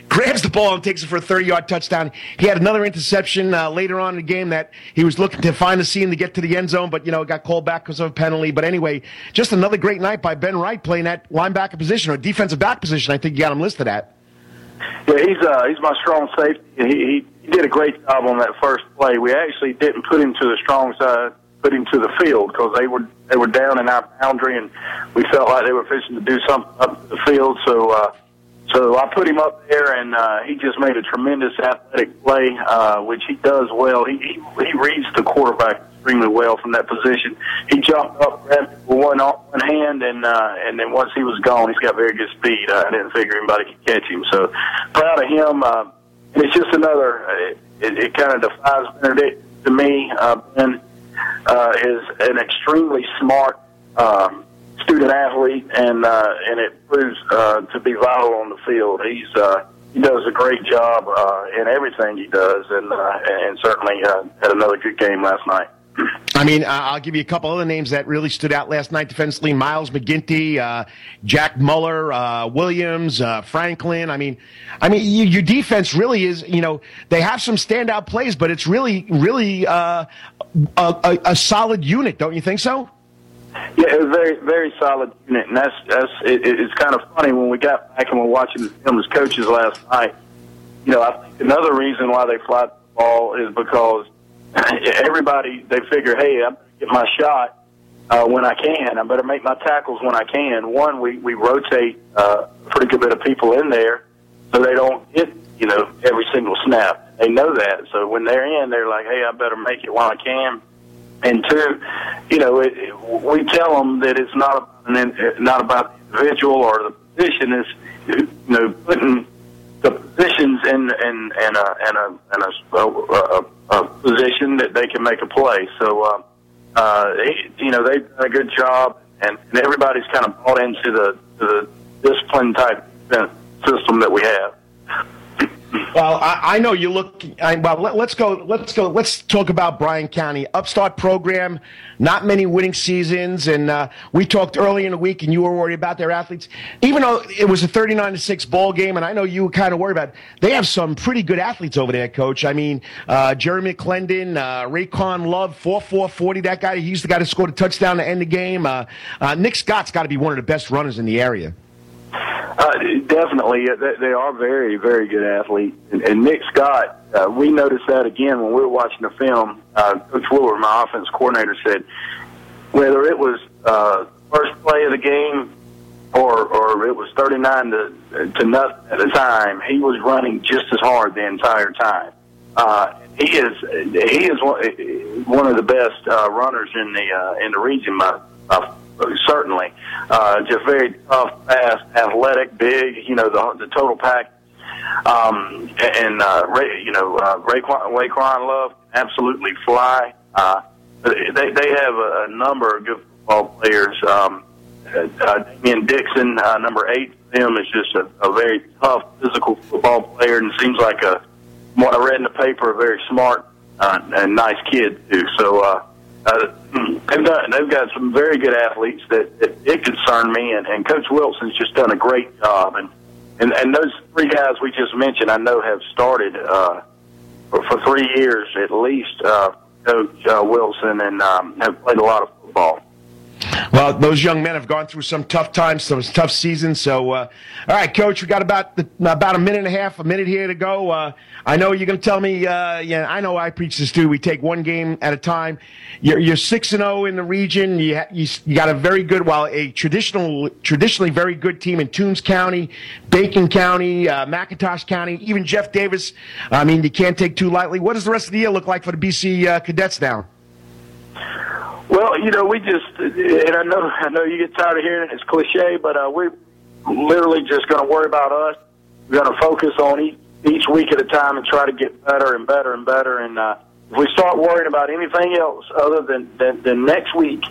grabs the ball and takes it for a 30 yard touchdown. He had another interception uh, later on in the game that he was looking to find the seam to get to the end zone, but, you know, it got called back because of a penalty. But anyway, just another great night by Ben Wright playing that linebacker position or defensive back position. I think you got him listed at. Yeah, he's uh, he's my strong safety. He, he did a great job on that first play. We actually didn't put him to the strong side, put him to the field because they were they were down in our boundary, and we felt like they were fishing to do something up the field. So uh, so I put him up there, and uh, he just made a tremendous athletic play, uh, which he does well. He, he he reads the quarterback extremely well from that position. He jumped up, grabbed it with one one hand, and uh, and then once he was gone, he's got very good speed. Uh, I didn't figure anybody could catch him, so proud of him. Uh, it's just another. It, it, it kind of defies Benedict to me. Uh, ben uh, is an extremely smart. Um, student athlete, and uh, and it proves uh, to be vital on the field. He's uh, he does a great job uh, in everything he does, and uh, and certainly uh, had another good game last night. I mean, I'll give you a couple other names that really stood out last night defensively: Miles McGinty, uh, Jack Muller, uh, Williams, uh, Franklin. I mean, I mean, you, your defense really is. You know, they have some standout plays, but it's really, really uh, a, a, a solid unit, don't you think so? Yeah, it was very, very solid unit, and that's that's. It, it's kind of funny when we got back and we're watching the film as coaches last night. You know, I think another reason why they fly the ball is because (laughs) everybody they figure, hey, I'm get my shot uh, when I can. I better make my tackles when I can. One, we we rotate uh, a pretty good bit of people in there, so they don't hit you know every single snap. They know that, so when they're in, they're like, hey, I better make it while I can. And two, you know, it, it, we tell them that it's not an, not about the individual or the position. It's you know putting the positions in in in a in a in a, a, a, a position that they can make a play. So, uh, uh, they, you know, they've done a good job, and, and everybody's kind of bought into the the discipline type system that we have. Well, I, I, know you look. I, well, let, us go. Let's go. Let's talk about Bryan County upstart program. Not many winning seasons, and uh, we talked early in the week, and you were worried about their athletes. Even though it was a thirty-nine to six ball game, and I know you were kind of worried about. It, they have some pretty good athletes over there, Coach. I mean, uh, Jeremy Clendon, uh, Raycon Love, four four forty. That guy, he's the guy that scored a touchdown to end the game. Uh, uh, Nick Scott's got to be one of the best runners in the area. Uh, definitely, they are very, very good athletes. And, and Nick Scott, uh, we noticed that again when we were watching the film. Uh, Coach Willard, my offense coordinator, said whether it was uh, first play of the game or or it was thirty nine to to nothing at the time, he was running just as hard the entire time. Uh, he is he is one, one of the best uh, runners in the uh, in the region. My, my certainly. Uh, just very tough, fast, athletic, big. You know the the total pack. Um, and uh, Ray, you know uh, Rayquan, Rayquan Love absolutely fly. Uh, they they have a, number of good football players. Um, uh, Damian Dixon, uh, number eight, for them is just a, a very tough physical football player, and seems like a what I read in the paper, a very smart uh, and nice kid too. So. Uh, uh, they've done, they've got some very good athletes that, that it concern me, and, and Coach Wilson's just done a great job. And, and and those three guys we just mentioned, I know have started uh, for, for three years at least. Uh, Coach uh, Wilson and um, have played a lot of football. Well, those young men have gone through some tough times, some tough seasons. So, uh, all right, Coach, we got about the, about a minute and a half, a minute here to go. Uh, I know you're going to tell me. Uh, yeah, I know I preach this too. We take one game at a time. You're, you're six and zero oh in the region. You, you, you got a very good, well, a traditional, traditionally very good team in Toombs County, Bacon County, uh, McIntosh County, even Jeff Davis. I mean, you can't take too lightly. What does the rest of the year look like for the BC uh, Cadets now? Well, you know, we just, and I know, I know you get tired of hearing it. It's cliche, but uh, we're literally just going to worry about us. We're going to focus on each, each week at a time and try to get better and better and better. And uh, if we start worrying about anything else other than, than, than next week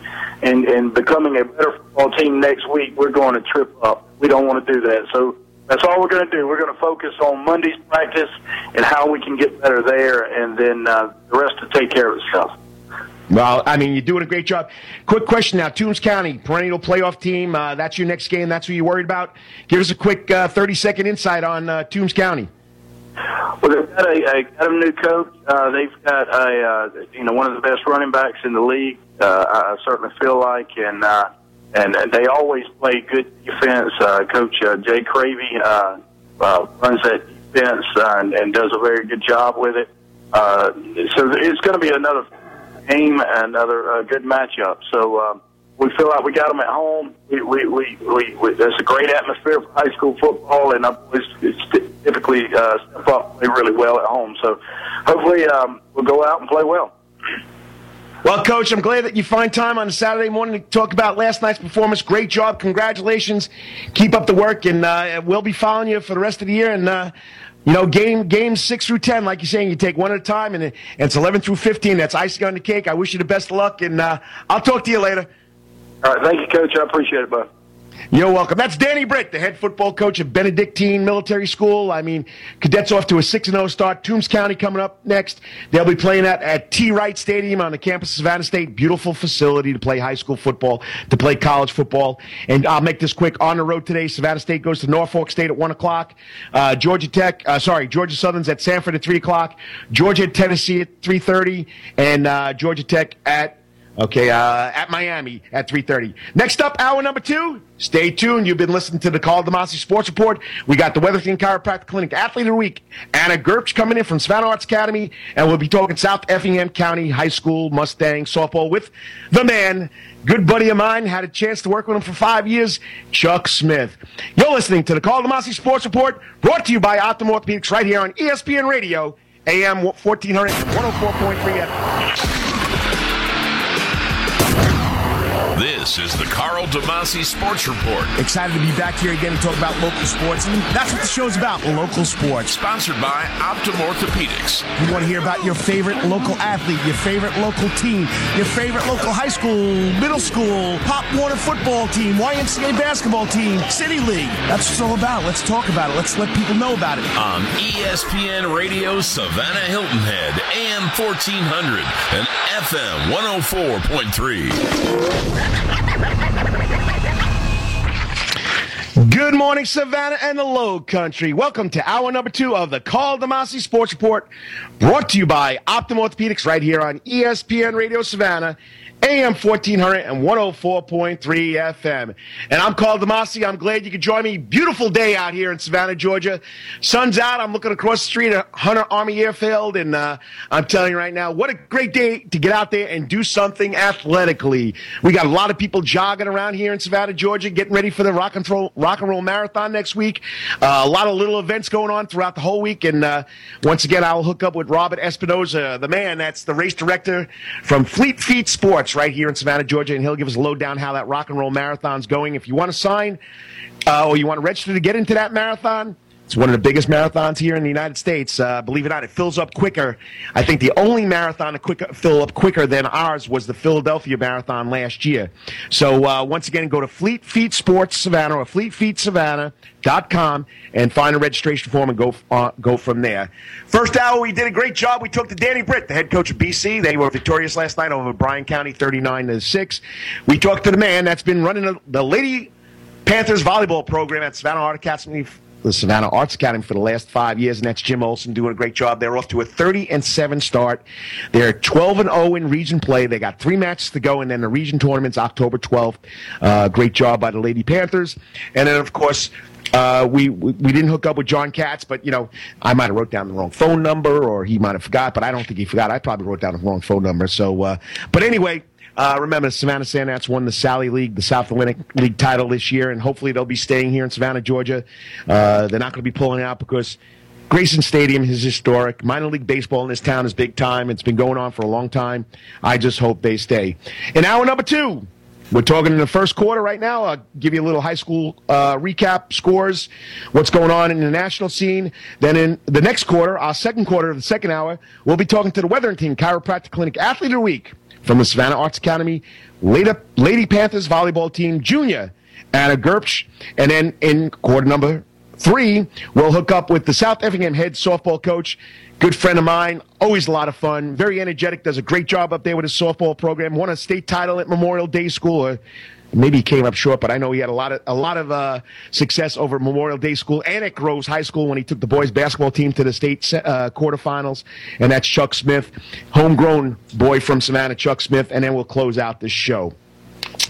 and, and becoming a better football team next week, we're going to trip up. We don't want to do that. So that's all we're going to do. We're going to focus on Monday's practice and how we can get better there, and then uh, the rest to take care of itself. Well, I mean, you're doing a great job. Quick question now. Toombs County, perennial playoff team. Uh, that's your next game. That's who you're worried about. Give us a quick uh, 30 second insight on uh, Toombs County. Well, they've got a, a, got a new coach. Uh, they've got a uh, you know one of the best running backs in the league. Uh, I certainly feel like, and uh, and they always play good defense. Uh, Coach uh, Jay Cravey uh, uh, runs that defense uh, and, and does a very good job with it. Uh, so it's going to be another game, another uh, good matchup. So uh, we feel like we got them at home. We, we, we, we, we there's a great atmosphere for high school football, and our boys typically uh, step up play really well at home. So hopefully um, we'll go out and play well. Well, Coach, I'm glad that you find time on a Saturday morning to talk about last night's performance. Great job. Congratulations. Keep up the work, and uh, we'll be following you for the rest of the year. And, uh, you know, game games six through 10, like you're saying, you take one at a time, and, and it's 11 through 15. That's icing on the cake. I wish you the best of luck, and uh, I'll talk to you later. All right. Thank you, Coach. I appreciate it, bud. You're welcome. That's Danny Britt, the head football coach of Benedictine Military School. I mean, cadets off to a 6 0 start. Toombs County coming up next. They'll be playing at, at T. Wright Stadium on the campus of Savannah State. Beautiful facility to play high school football, to play college football. And I'll make this quick. On the road today, Savannah State goes to Norfolk State at 1 o'clock. Uh, Georgia Tech, uh, sorry, Georgia Southern's at Samford at 3 o'clock. Georgia Tennessee at 3.30. And uh, Georgia Tech at Okay, uh, at Miami at 3.30. Next up, hour number two. Stay tuned. You've been listening to the Karl DeMasi Sports Report. We got the Wetherington Chiropractic Clinic Athlete of the Week. Anna Gerbsch coming in from Savannah Arts Academy, and we'll be talking South Effingham County High School Mustang softball with the man, good buddy of mine, had a chance to work with him for five years, Chuck Smith. You're listening to the Karl DeMasi Sports Report, brought to you by Optim Orthopedics right here on ESPN Radio, AM 1400, 104.3 FM. This is the Karl DeMasi Sports Report. Excited to be back here again to talk about local sports. And that's what the show's about, local sports. Sponsored by Optim Orthopedics. You want to hear about your favorite local athlete, your favorite local team, your favorite local high school, middle school, Pop Warner football team, YMCA basketball team, City League. That's what it's all about. Let's talk about it. Let's let people know about it. On ESPN Radio Savannah Hilton Head, AM 1400 and FM 104.3. Good morning, Savannah and the Low Country. Welcome to hour number two of the Karl DeMasi Sports Report, brought to you by Optim Orthopedics right here on ESPN Radio Savannah AM 1400 and 104.3 FM. And I'm Karl DeMasi. I'm glad you could join me. Beautiful day out here in Savannah, Georgia. Sun's out. I'm looking across the street at Hunter Army Airfield, and uh, I'm telling you right now, what a great day to get out there and do something athletically. We got a lot of people jogging around here in Savannah, Georgia, getting ready for the rock and roll, rock and roll marathon next week. Uh, a lot of little events going on throughout the whole week. And uh, once again, I'll hook up with Robert Espinoza, the man that's the race director from Fleet Feet Sports right here in Savannah, Georgia, and he'll give us a lowdown how that rock and roll marathon's going. If you want to sign uh, or you want to register to get into that marathon, it's one of the biggest marathons here in the United States. Uh, believe it or not, it fills up quicker. I think the only marathon to fill up quicker than ours was the Philadelphia Marathon last year. So uh, once again, go to Fleet Feet Sports Savannah or FleetFeetSavannah.com and find a registration form and go uh, go from there. First hour, we did a great job. We took to Danny Britt, the head coach of BC. They were victorious last night over Bryan County, 39 to six. We talked to the man that's been running the Lady Panthers volleyball program at Savannah Art Academy the Savannah Arts Academy for the last five years, and that's Jim Olsen doing a great job. They're off to a 30 and 7 start. They're 12 and 0 in region play. They got three matches to go, and then the region tournament's October 12th. Uh, great job by the Lady Panthers. And then, of course, uh, we, we, didn't hook up with John Katz, but you know I might have wrote down the wrong phone number, or he might have forgot. But I don't think he forgot. I probably wrote down the wrong phone number. So, uh, but anyway, uh, remember, Savannah Sand Gnats won the Sally League, the South Atlantic League title this year, and hopefully they'll be staying here in Savannah, Georgia. Uh, they're not going to be pulling out because Grayson Stadium is historic. Minor league baseball in this town is big time. It's been going on for a long time. I just hope they stay. In hour number two, we're talking in the first quarter right now. I'll give you a little high school uh, recap, scores, what's going on in the national scene. Then in the next quarter, our second quarter of the second hour, we'll be talking to the Wetherington Chiropractic Clinic Athlete of the Week from the Savannah Arts Academy, Lady Lady Panthers volleyball team, junior, Anna Gerbsch. And then in quarter number three, we'll hook up with the South Effingham head softball coach, good friend of mine, always a lot of fun, very energetic, does a great job up there with his softball program, won a state title at Memorial Day School. Maybe he came up short, but I know he had a lot of a lot of uh, success over Memorial Day School and at Groves High School when he took the boys basketball team to the state uh, quarterfinals. And that's Chuck Smith, homegrown boy from Savannah, Chuck Smith. And then we'll close out this show.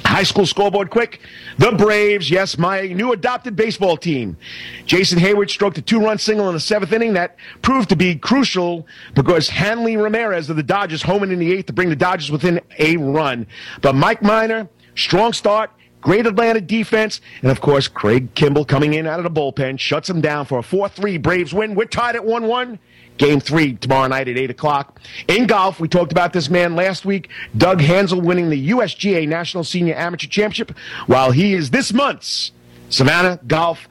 High school scoreboard quick. The Braves, yes, my new adopted baseball team. Jason Heyward stroked a two run single in the seventh inning that proved to be crucial because Hanley Ramirez of the Dodgers homing in the eighth to bring the Dodgers within a run. But Mike Minor, strong start, great Atlanta defense, and of course, Craig Kimbrel coming in out of the bullpen shuts them down for a 4 3 Braves win. We're tied at 1 1. Game three tomorrow night at 8 o'clock. In golf, we talked about this man last week. Doug Hanzel winning the USGA National Senior Amateur Championship, while he is this month's Savannah Golf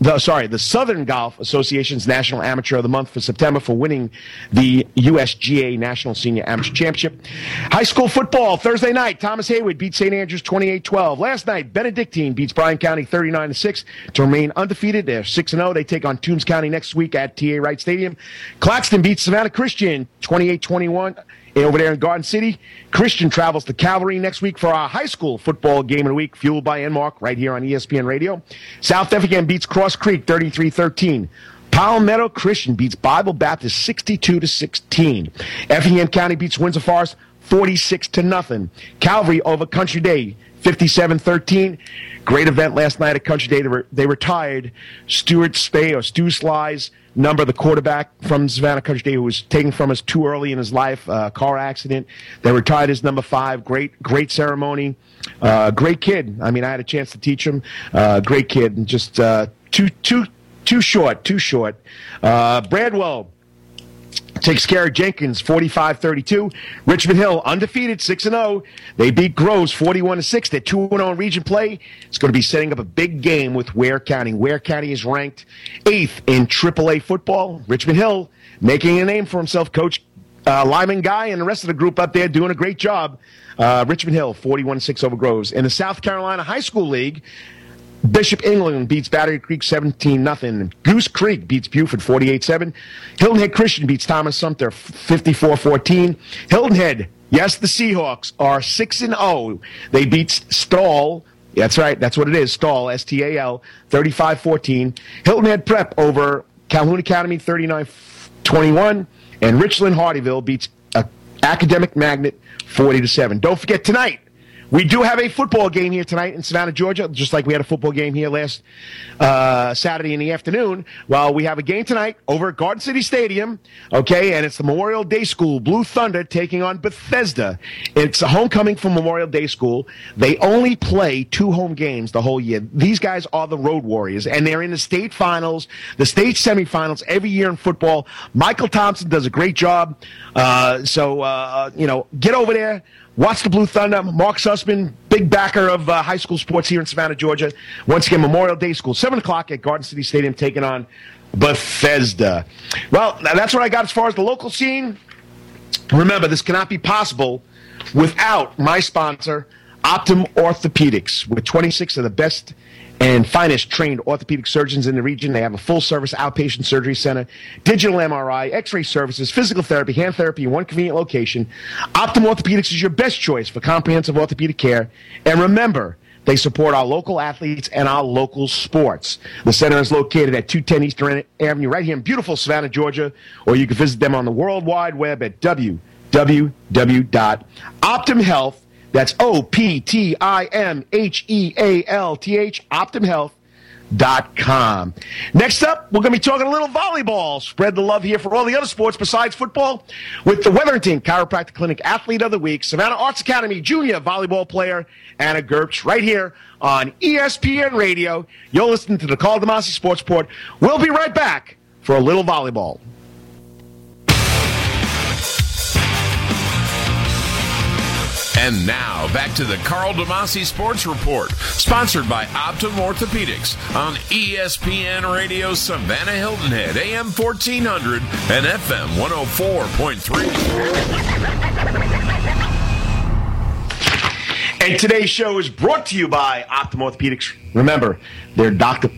the sorry, the Southern Golf Association's National Amateur of the Month for September for winning the USGA National Senior Amateur Championship. High school football Thursday night, Thomas Heyward beat St. Andrews 28-12. Last night, Benedictine beats Bryan County 39-6 to remain undefeated. They're 6-0. They take on Toombs County next week at TA Wright Stadium. Claxton beats Savannah Christian 28-21 over there in Garden City. Christian travels to Calvary next week for our high school football game of the week, fueled by Enmark right here on ESPN Radio. South Effingham beats Cross Creek 33-13. Palmetto Christian beats Bible Baptist 62 to 16. Effingham County beats Windsor Forest 46 to nothing. Calvary over Country Day 57-13. Great event last night at Country Day. They, re- they retired Stuart Spay or Stu Slies number, the quarterback from Savannah Country Day, who was taken from us too early in his life, uh, car accident. They retired as number five. Great, great ceremony. Uh, great kid. I mean, I had a chance to teach him. Uh, great kid, and just uh, too, too, too short, too short. Uh, Bradwell takes care of Jenkins 45-32. Richmond Hill undefeated 6-0. They beat Groves 41-6. They're 2-0 in region play. It's going to be setting up a big game with Ware County. Ware County is ranked 8th in AAA football. Richmond Hill making a name for himself. Coach uh, Lyman Guy and the rest of the group up there doing a great job. Uh, Richmond Hill 41-6 over Groves. In the South Carolina High School League, Bishop England beats Battery Creek 17 0. Goose Creek beats Beaufort 48 7. Hilton Head Christian beats Thomas Sumter 54 14. Hilton Head, yes, the Seahawks are 6 0. They beat Stall. That's right. That's what it is. Stall, S T A L, 35 14. Hilton Head Prep over Calhoun Academy 39 21. And Ridgeland-Hardeeville beats uh, Academic Magnet 40 to 7. Don't forget tonight, we do have a football game here tonight in Savannah, Georgia, just like we had a football game here last uh, Saturday in the afternoon. Well, we have a game tonight over at Garden City Stadium, okay, and it's the Memorial Day School Blue Thunder taking on Bethesda. It's a homecoming for Memorial Day School. They only play two home games the whole year. These guys are the Road Warriors, and they're in the state finals, the state semifinals every year in football. Michael Thompson does a great job. Uh, so, uh, you know, get over there. Watch the Blue Thunder. Mark Sussman, big backer of uh, high school sports here in Savannah, Georgia. Once again, Memorial Day School, 7 o'clock at Garden City Stadium, taking on Bethesda. Well, that's what I got as far as the local scene. Remember, this cannot be possible without my sponsor, Optim Orthopedics, with 26 of the best and finest trained orthopedic surgeons in the region. They have a full service outpatient surgery center, digital MRI, x ray services, physical therapy, hand therapy in one convenient location. Optim Orthopedics is your best choice for comprehensive orthopedic care. And remember, they support our local athletes and our local sports. The center is located at 210 East DeRenne Avenue, right here in beautiful Savannah, Georgia, or you can visit them on the World Wide Web at www.optimhealth.com that's O P T I M H E A L T H, optimhealth.com. Next up, we're going to be talking a little volleyball. Spread the love here for all the other sports besides football with the Wetherington Chiropractic Clinic Athlete of the Week, Savannah Arts Academy junior volleyball player Anna Gerbsch, right here on ESPN Radio. You're listening to the Karl DeMasi Sports Report. We'll be right back for a little volleyball. And now back to the Karl DeMasi Sports Report, sponsored by Optim Orthopedics on ESPN Radio Savannah Hilton Head, AM 1400 and FM 104.3. And today's show is brought to you by Optim Orthopedics. Remember, they're doctor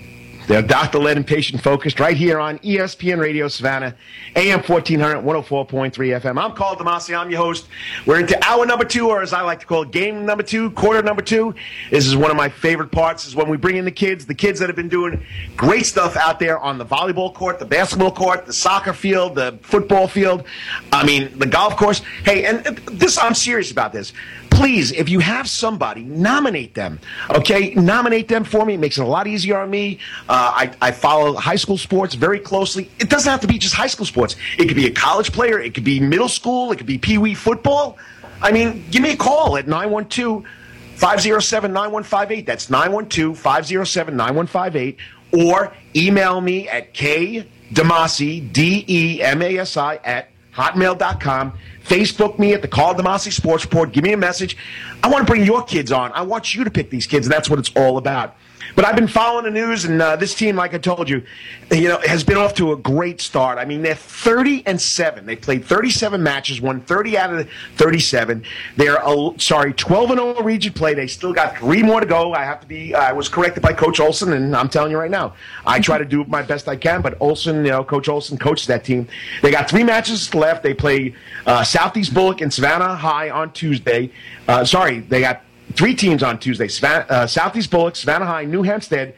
they're doctor led and patient focused right here on ESPN Radio Savannah, AM 1400, 104.3 FM. I'm Karl DeMasi. I'm your host. We're into hour number two, or as I like to call it, game number two, quarter number two. This is one of my favorite parts, is when we bring in the kids, the kids that have been doing great stuff out there on the volleyball court, the basketball court, the soccer field, the football field, I mean, the golf course. Hey, and uh, this, I'm serious about this please, if you have somebody, nominate them. Okay, nominate them for me. It makes it a lot easier on me. Uh, I, I, follow high school sports very closely. It doesn't have to be just high school sports. It could be a college player. It could be middle school. It could be pee wee football. I mean, give me a call at 912 507 9158. That's 912 507 9158. Or email me at kdemasi, D E M A S I, at hotmail.com. Facebook me at the Karl DeMasi Sports Report. Give me a message. I want to bring your kids on. I want you to pick these kids, and that's what it's all about. But I've been following the news, and uh, this team, like I told you, you know, has been off to a great start. I mean, they're 30 and seven. They played 37 matches, won 30 out of the 37. They're uh, sorry, 12 and 0 region play. They still got three more to go. I have to be. I was corrected by Coach Olsen, and I'm telling you right now, I try to do my best I can. But Olsen, you know, Coach Olsen coached that team. They got three matches left. They play uh, Southeast Bulloch and Savannah High on Tuesday. Uh, sorry, they got three teams on Tuesday: Savannah, uh, Southeast Bulloch, Savannah High, New Hampstead,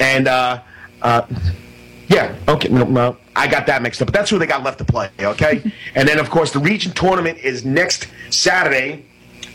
and uh, uh, yeah, okay, no, no, I got that mixed up. But that's who they got left to play. Okay, (laughs) and then of course the region tournament is next Saturday,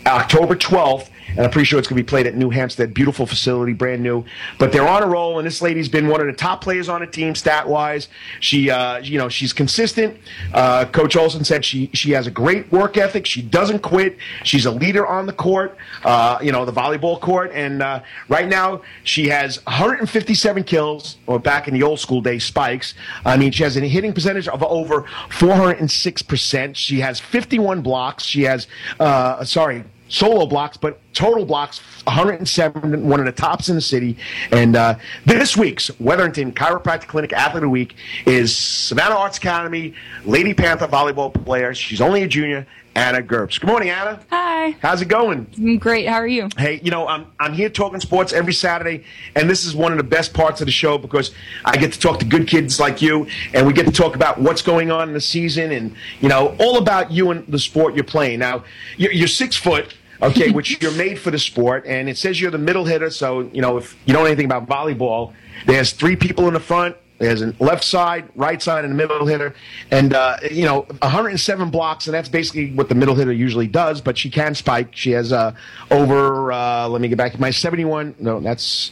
October twelfth and I'm pretty sure it's going to be played at New Hampstead. Beautiful facility, brand new. But they're on a roll, and this lady's been one of the top players on the team stat wise. She, uh, you know, she's consistent. Uh, Coach Olsen said she she has a great work ethic. She doesn't quit. She's a leader on the court, uh, you know, the volleyball court. And uh, right now, she has 157 kills, or back in the old school days, spikes. I mean, she has a hitting percentage of over 406 percent. She has 51 blocks. She has, uh, sorry solo blocks, but total blocks 107, one of the tops in the city. And uh, this week's Wetherington Chiropractic Clinic Athlete of the Week is Savannah Arts Academy Lady Panther volleyball player. She's only a junior. Anna Gerbsch. Good morning, Anna. Hi. How's it going? Great. How are you? Hey, you know, I'm, I'm here talking sports every Saturday, and this is one of the best parts of the show because I get to talk to good kids like you, and we get to talk about what's going on in the season and, you know, all about you and the sport you're playing. Now, you're, you're six foot okay, which you're made for the sport, and it says you're the middle hitter. So you know if you don't know anything about volleyball, there's three people in the front. There's a left side, right side, and a middle hitter, and uh, you know 107 blocks, and that's basically what the middle hitter usually does. But she can spike. She has uh, over. Uh, let me get back to my 71. No, that's.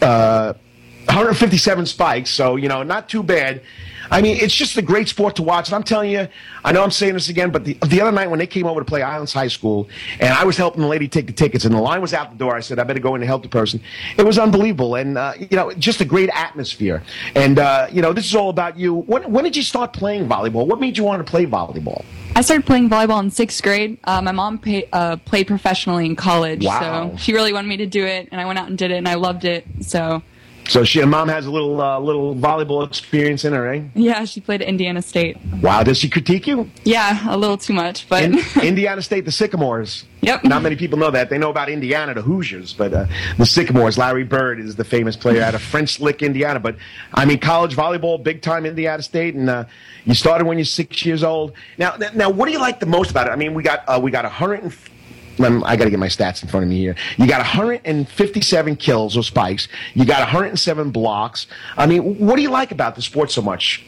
Uh, 157 spikes, so you know, not too bad. I mean, it's just a great sport to watch. And I'm telling you, I know I'm saying this again, but the, the other night when they came over to play Islands High School, and I was helping the lady take the tickets, and the line was out the door, I said, I better go in and help the person. It was unbelievable. And, uh, you know, just a great atmosphere. And, uh, you know, this is all about you. When, when did you start playing volleyball? What made you want to play volleyball? I started playing volleyball in sixth grade. Uh, my mom pay, uh, played professionally in college, wow. so she really wanted me to do it, and I went out and did it, and I loved it. So so she, mom has a little uh, little volleyball experience in her, right? Yeah, she played at Indiana State. Wow, does she critique you? Yeah, a little too much, but in, (laughs) Indiana State, the Sycamores. Yep. Not many people know that. They know about Indiana, the Hoosiers, but uh, the Sycamores. Larry Bird is the famous player out of French Lick, Indiana. But I mean, college volleyball, big time Indiana State, and uh, you started when you're six years old. Now, now, what do you like the most about it? I mean, we got uh, we got 100. I got to get my stats in front of me here. You got 157 kills or spikes. You got 107 blocks. I mean, what do you like about the sport so much?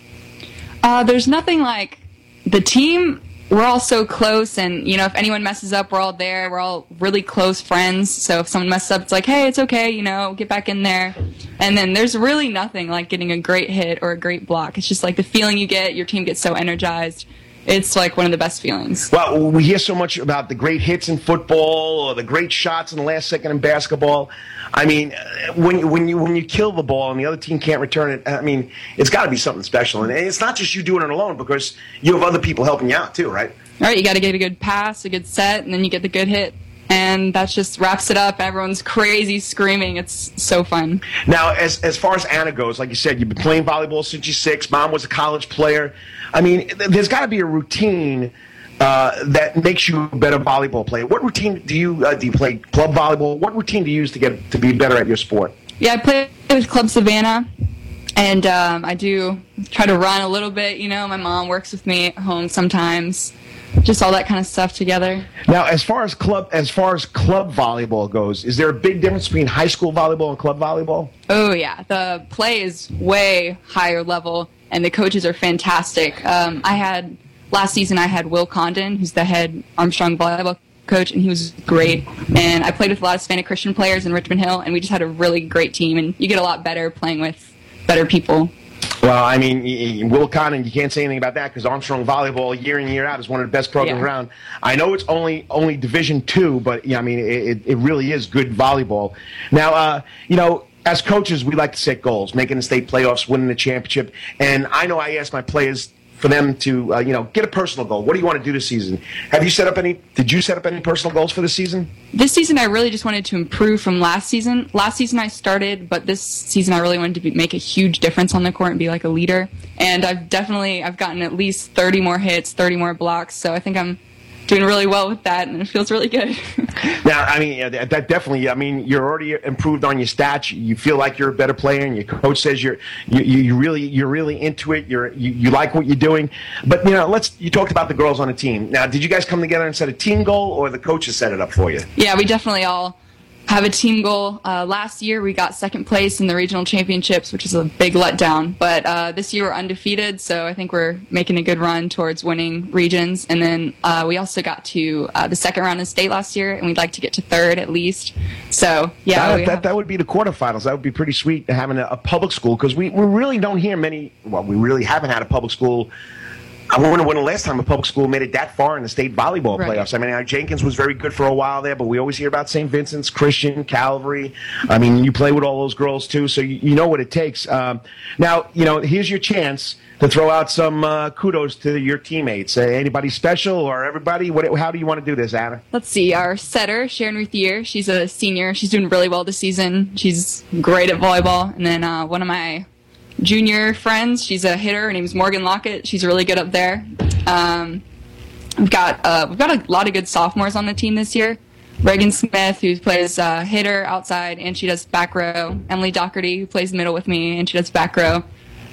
Uh, there's nothing like the team. We're all so close, and you know, if anyone messes up, we're all there. We're all really close friends. So if someone messes up, it's like, hey, it's okay. You know, get back in there. And then there's really nothing like getting a great hit or a great block. It's just like the feeling you get. Your team gets so energized it's like one of the best feelings. Well, we hear so much about the great hits in football or the great shots in the last second in basketball. I mean, uh, when when you when you kill the ball and the other team can't return it, I mean, it's got to be something special. And it's not just you doing it alone because you have other people helping you out too, right? All right, you got to get a good pass, a good set, and then you get the good hit. And that just wraps it up. Everyone's crazy screaming. It's so fun. Now, as as far as Anna goes, like you said, you've been playing volleyball since you're six. Mom was a college player. I mean, there's got to be a routine uh, that makes you a better volleyball player. What routine do you uh, do? You play club volleyball? What routine do you use to get to be better at your sport? Yeah, I play with Club Savannah, and um, I do try to run a little bit. You know, my mom works with me at home sometimes. Just all that kind of stuff together. Now, as far as club as far as club volleyball goes, is there a big difference between high school volleyball and club volleyball? Oh yeah, the play is way higher level, and the coaches are fantastic. Um, I had last season I had Will Condon, who's the head Armstrong volleyball coach, and he was great. And I played with a lot of Hispanic Christian players in Richmond Hill, and we just had a really great team. And you get a lot better playing with better people. Well, I mean, Will Condon, you can't say anything about that because Armstrong volleyball, year in year out, is one of the best programs Yeah. around. I know it's only only Division two, but yeah, I mean, it, it really is good volleyball. Now, uh, you know. As coaches, we like to set goals, making the state playoffs, winning the championship. And I know I ask my players for them to, uh, you know, get a personal goal. What do you want to do this season? Have you set up any? Did you set up any personal goals for the season? This season, I really just wanted to improve from last season. Last season, I started, but this season, I really wanted to be, make a huge difference on the court and be like a leader. And I've definitely, I've gotten at least 30 more hits, 30 more blocks. So I think I'm doing really well with that, and it feels really good. (laughs) Now, I mean, yeah, that definitely. I mean, you're already improved on your stats. You feel like you're a better player, and your coach says you're you, you really you're really into it. You're you, you like what you're doing. But you know, let's. You talked about the girls on the team. Now, did you guys come together and set a team goal, or the coaches set it up for you? yeah, we definitely all have a team goal. Uh, last year, we got second place in the regional championships, which is a big letdown. But uh, this year, we're undefeated, so I think we're making a good run towards winning regions. And then uh, we also got to uh, the second round of state last year, and we'd like to get to third at least. So yeah, that, that, that would be the quarterfinals. That would be pretty sweet having a, a public school because we, we really don't hear many. Well, we really haven't had a public school. I wonder when the last time a public school made it that far in the state volleyball Right. playoffs. I mean, Jenkins was very good for a while there, but we always hear about St. Vincent's, Christian, Calvary. I mean, you play with all those girls too, so you, you know what it takes. Um, now, you know, here's your chance to throw out some uh, kudos to your teammates. Uh, anybody special or everybody? What, how do you want to do this, Anna? Let's see, our setter, Sharon Ruthier, she's a senior. She's doing really well this season. She's great at volleyball. And then uh, one of my junior friends, she's a hitter. Her name's Morgan Lockett. She's really good up there. Um, we've got uh, we've got a lot of good sophomores on the team this year. Reagan Smith, who plays uh, hitter outside, and she does back row. Emily Doherty, who plays middle with me, and she does back row.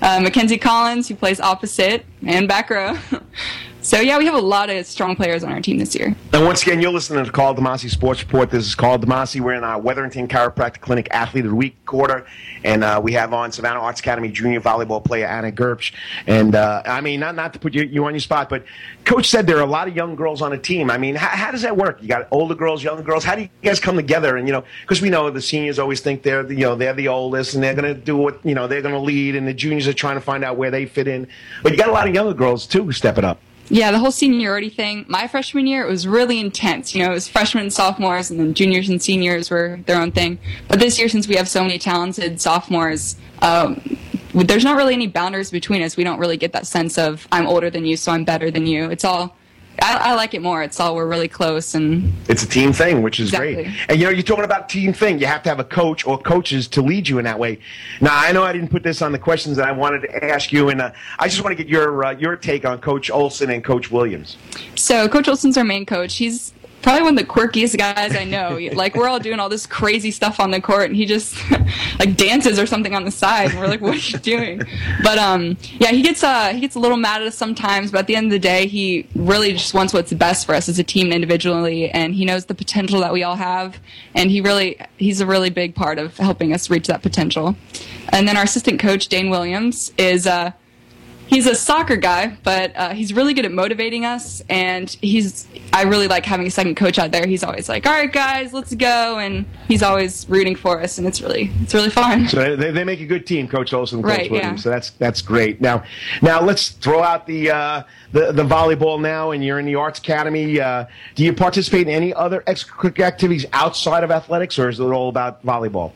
Uh, Mackenzie Collins, who plays opposite and back row. (laughs) so yeah, we have a lot of strong players on our team this year. And once again, you're listening to Karl DeMasi Sports Report. This is Karl DeMasi. We're in our Wetherington Chiropractic Clinic Athlete of the Week quarter, and uh, we have on Savannah Arts Academy junior volleyball player Anna Gerbsch. And uh, I mean, not not to put you, you on your spot, but Coach said there are a lot of young girls on a team. I mean, how, how does that work? You got older girls, younger girls. How do you guys come together? And you know, because we know the seniors always think they're the, you know they're the oldest and they're going to do what you know they're going to lead, and the juniors are trying to find out where they fit in. But you got a lot of younger girls too who step it up. Yeah, the whole seniority thing. My freshman year, it was really intense. You know, it was freshmen and sophomores, and then juniors and seniors were their own thing. But this year, since we have so many talented sophomores, um, there's not really any boundaries between us. We don't really get that sense of I'm older than you, so I'm better than you. It's all. I, I like it more. It's all we're really close, and It's a team thing, which is Exactly. great. And you know, you're talking about team thing. You have to have a coach or coaches to lead you in that way. Now, I know I didn't put this on the questions that I wanted to ask you, and uh, I just want to get your uh, your take on Coach Olsen and Coach Williams. So Coach Olsen's our main coach. He's probably one of the quirkiest guys I know. (laughs) like we're all doing all this crazy stuff on the court, and he just (laughs) like dances or something on the side. And we're like, "What are you doing?" But um, yeah, he gets uh he gets a little mad at us sometimes. But at the end of the day, he really just wants what's best for us as a team and individually, and he knows the potential that we all have. And he really he's a really big part of helping us reach that potential. And then our assistant coach Dane Williams is uh he's a soccer guy, but uh, he's really good at motivating us, and he's. I really like having a second coach out there. He's always like, "All right, guys, let's go," and he's always rooting for us, and it's really it's really fun. So they, they make a good team, Coach Olsen and Coach Right, Williams. yeah. So that's that's great. Now, now let's throw out the uh, the the volleyball now, and you're in the Arts Academy. Uh, do you participate in any other extracurricular activities outside of athletics, or is it all about volleyball?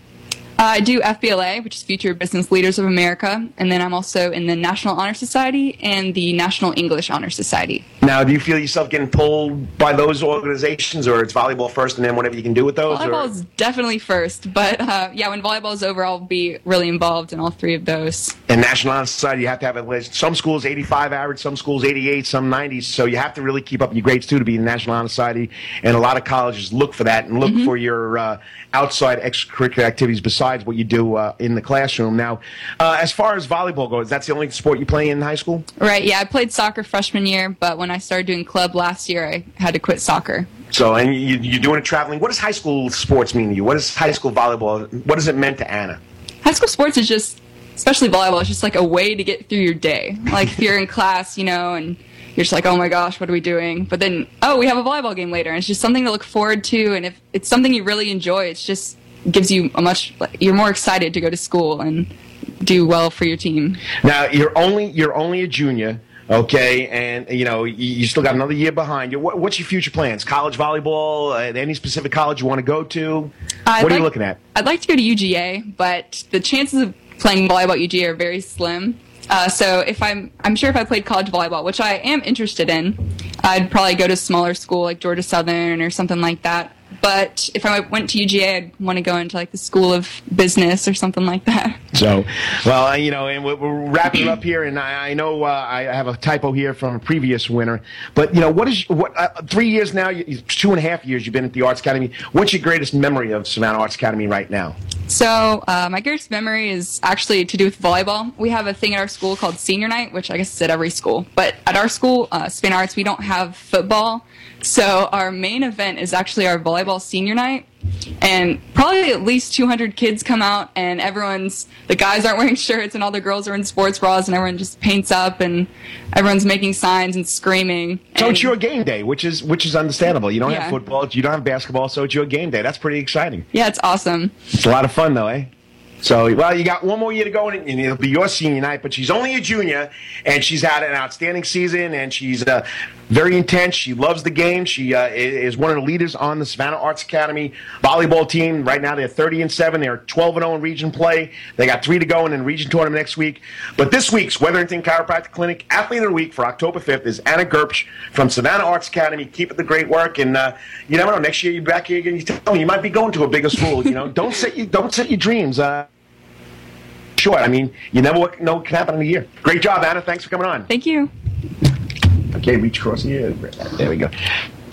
Uh, I do FBLA, which is Future Business Leaders of America, and then I'm also in the National Honor Society and the National English Honor Society. Now, do you feel yourself getting pulled by those organizations, or it's volleyball first, and then whatever you can do with those? Volleyball is definitely first, but uh, yeah, when volleyball is over, I'll be really involved in all three of those. And National Honor Society, you have to have at least some schools 85 average, some schools 88, some 90. So you have to really keep up your grades too to be in the National Honor Society. And a lot of colleges look for that and look for your uh, outside extracurricular activities besides what you do uh, in the classroom. Now, uh, as far as volleyball goes, that's the only sport you play in high school. Right, yeah, I played soccer freshman year, but when I started doing club last year, I had to quit soccer. So, and you, you're doing it traveling. What does high school sports mean to you? What is high school volleyball? What does it mean to Anna? High school sports is just, especially volleyball, it's just like a way to get through your day. Like if you're in (laughs) class, you know, and you're just like, oh my gosh, what are we doing? But then, oh, we have a volleyball game later, and it's just something to look forward to. And if it's something you really enjoy, it's just gives you a much, you're more excited to go to school and do well for your team. Now you're only you're only a junior, okay, and you know you, you still got another year behind you. What, what's your future plans? College volleyball? Uh, any specific college you want to go to? I'd what are you looking at? I'd like to go to UGA, but the chances of playing volleyball at UGA are very slim. Uh, so if I'm, I'm sure if I played college volleyball, which I am interested in, I'd probably go to a smaller school like Georgia Southern or something like that. But if I went to UGA, I'd want to go into like the School of Business or something like that. So, well, you know, and we're, we're wrapping up here, and I, I know uh, I have a typo here from a previous winner, but you know, what is what? Uh, three years now, two and a half years you've been at the Arts Academy. What's your greatest memory of Savannah Arts Academy right now? So uh, my greatest memory is actually to do with volleyball. We have a thing at our school called Senior Night, which I guess is at every school. But at our school, uh, Spain Arts, we don't have football. So our main event is actually our volleyball senior night. And probably at least 200 kids come out, and everyone's, the guys aren't wearing shirts, and all the girls are in sports bras, and everyone just paints up, and everyone's making signs and screaming. So and it's your game day, which is which is understandable. You don't have football, you don't have basketball, so it's your game day. That's pretty exciting. Yeah, it's awesome. It's a lot of fun, though, eh? So, well, you got one more year to go, and it'll be your senior night. But she's only a junior, and she's had an outstanding season, and she's uh, very intense. She loves the game. She uh, is one of the leaders on the Savannah Arts Academy volleyball team. Right now, they're 30 and seven. They're 12 and 0 in region play. They got three to go in the region tournament next week. But this week's Wetherington Chiropractic Clinic Athlete of the Week for October 5th is Anna Gerbsch from Savannah Arts Academy. Keep up the great work, and uh, you never know. Next year, you're back here again. You tell me you might be going to a bigger school. You know, (laughs) don't set you don't set your dreams. Uh, Sure. I mean, you never know what can happen in a year. Great job, Anna. Thanks for coming on. Thank you. Okay, reach across the ear. There we go.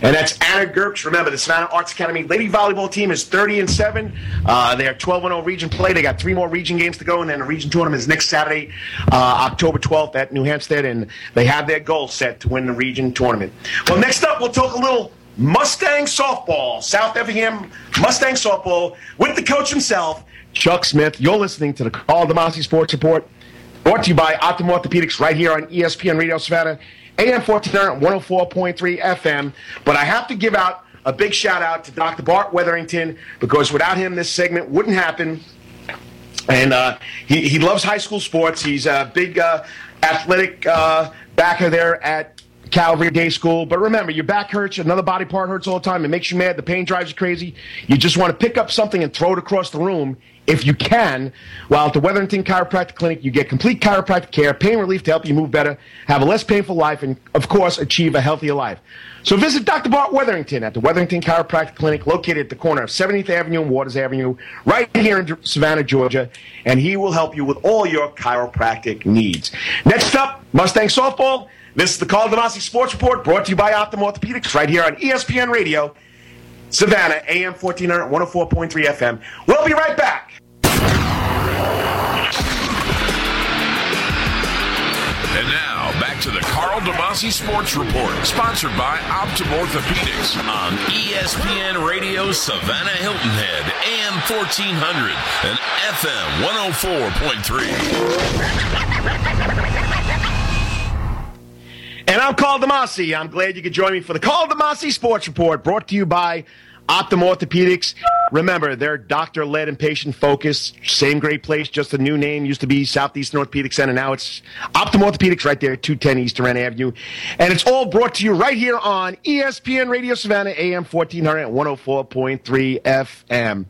And that's Anna Gerbsch. Remember, the Savannah Arts Academy lady volleyball team is 30 and 7. Uh, they're 12 and 0 region play. They got three more region games to go, and then the region tournament is next Saturday, uh, October 12th at New Hampstead, and they have their goal set to win the region tournament. Well, next up, we'll talk a little Mustang softball. South Effingham Mustang softball with the coach himself, Chuck Smith. You're listening to the Karl DeMasi Sports Report. Brought to you by Optim Orthopedics right here on ESPN Radio Savannah, AM 1400, 104.3 FM. But I have to give out a big shout out to Dr. Bart Wetherington because without him, this segment wouldn't happen. And uh, he, he loves high school sports. He's a big uh, athletic uh, backer there at Calvary Day School. But remember, your back hurts, another body part hurts all the time. It makes you mad. The pain drives you crazy. You just want to pick up something and throw it across the room if you can. While at the Wetherington Chiropractic Clinic, you get complete chiropractic care, pain relief to help you move better, have a less painful life, and of course, achieve a healthier life. So visit Dr. Bart Wetherington at the Wetherington Chiropractic Clinic located at the corner of 70th Avenue and Waters Avenue, right here in Savannah, Georgia, and he will help you with all your chiropractic needs. Next up, Mustang Softball. This is the Karl DeMasi Sports Report brought to you by Optim Orthopedics right here on ESPN Radio, Savannah, AM 1400, 104.3 FM. We'll be right back. And now, back to the Karl DeMasi Sports Report, sponsored by Optim Orthopedics on ESPN Radio Savannah Hilton Head, AM 1400 and FM 104.3. (laughs) And I'm Karl DeMasi. I'm glad you could join me for the Karl DeMasi Sports Report, brought to you by Optim Orthopedics. Remember, they're doctor led and patient focused. Same great place, just a new name. Used to be Southeastern Orthopedic Center. Now it's Optim Orthopedics right there, 210 East Durant Avenue. And it's all brought to you right here on ESPN Radio Savannah, AM 1400 104.3 FM.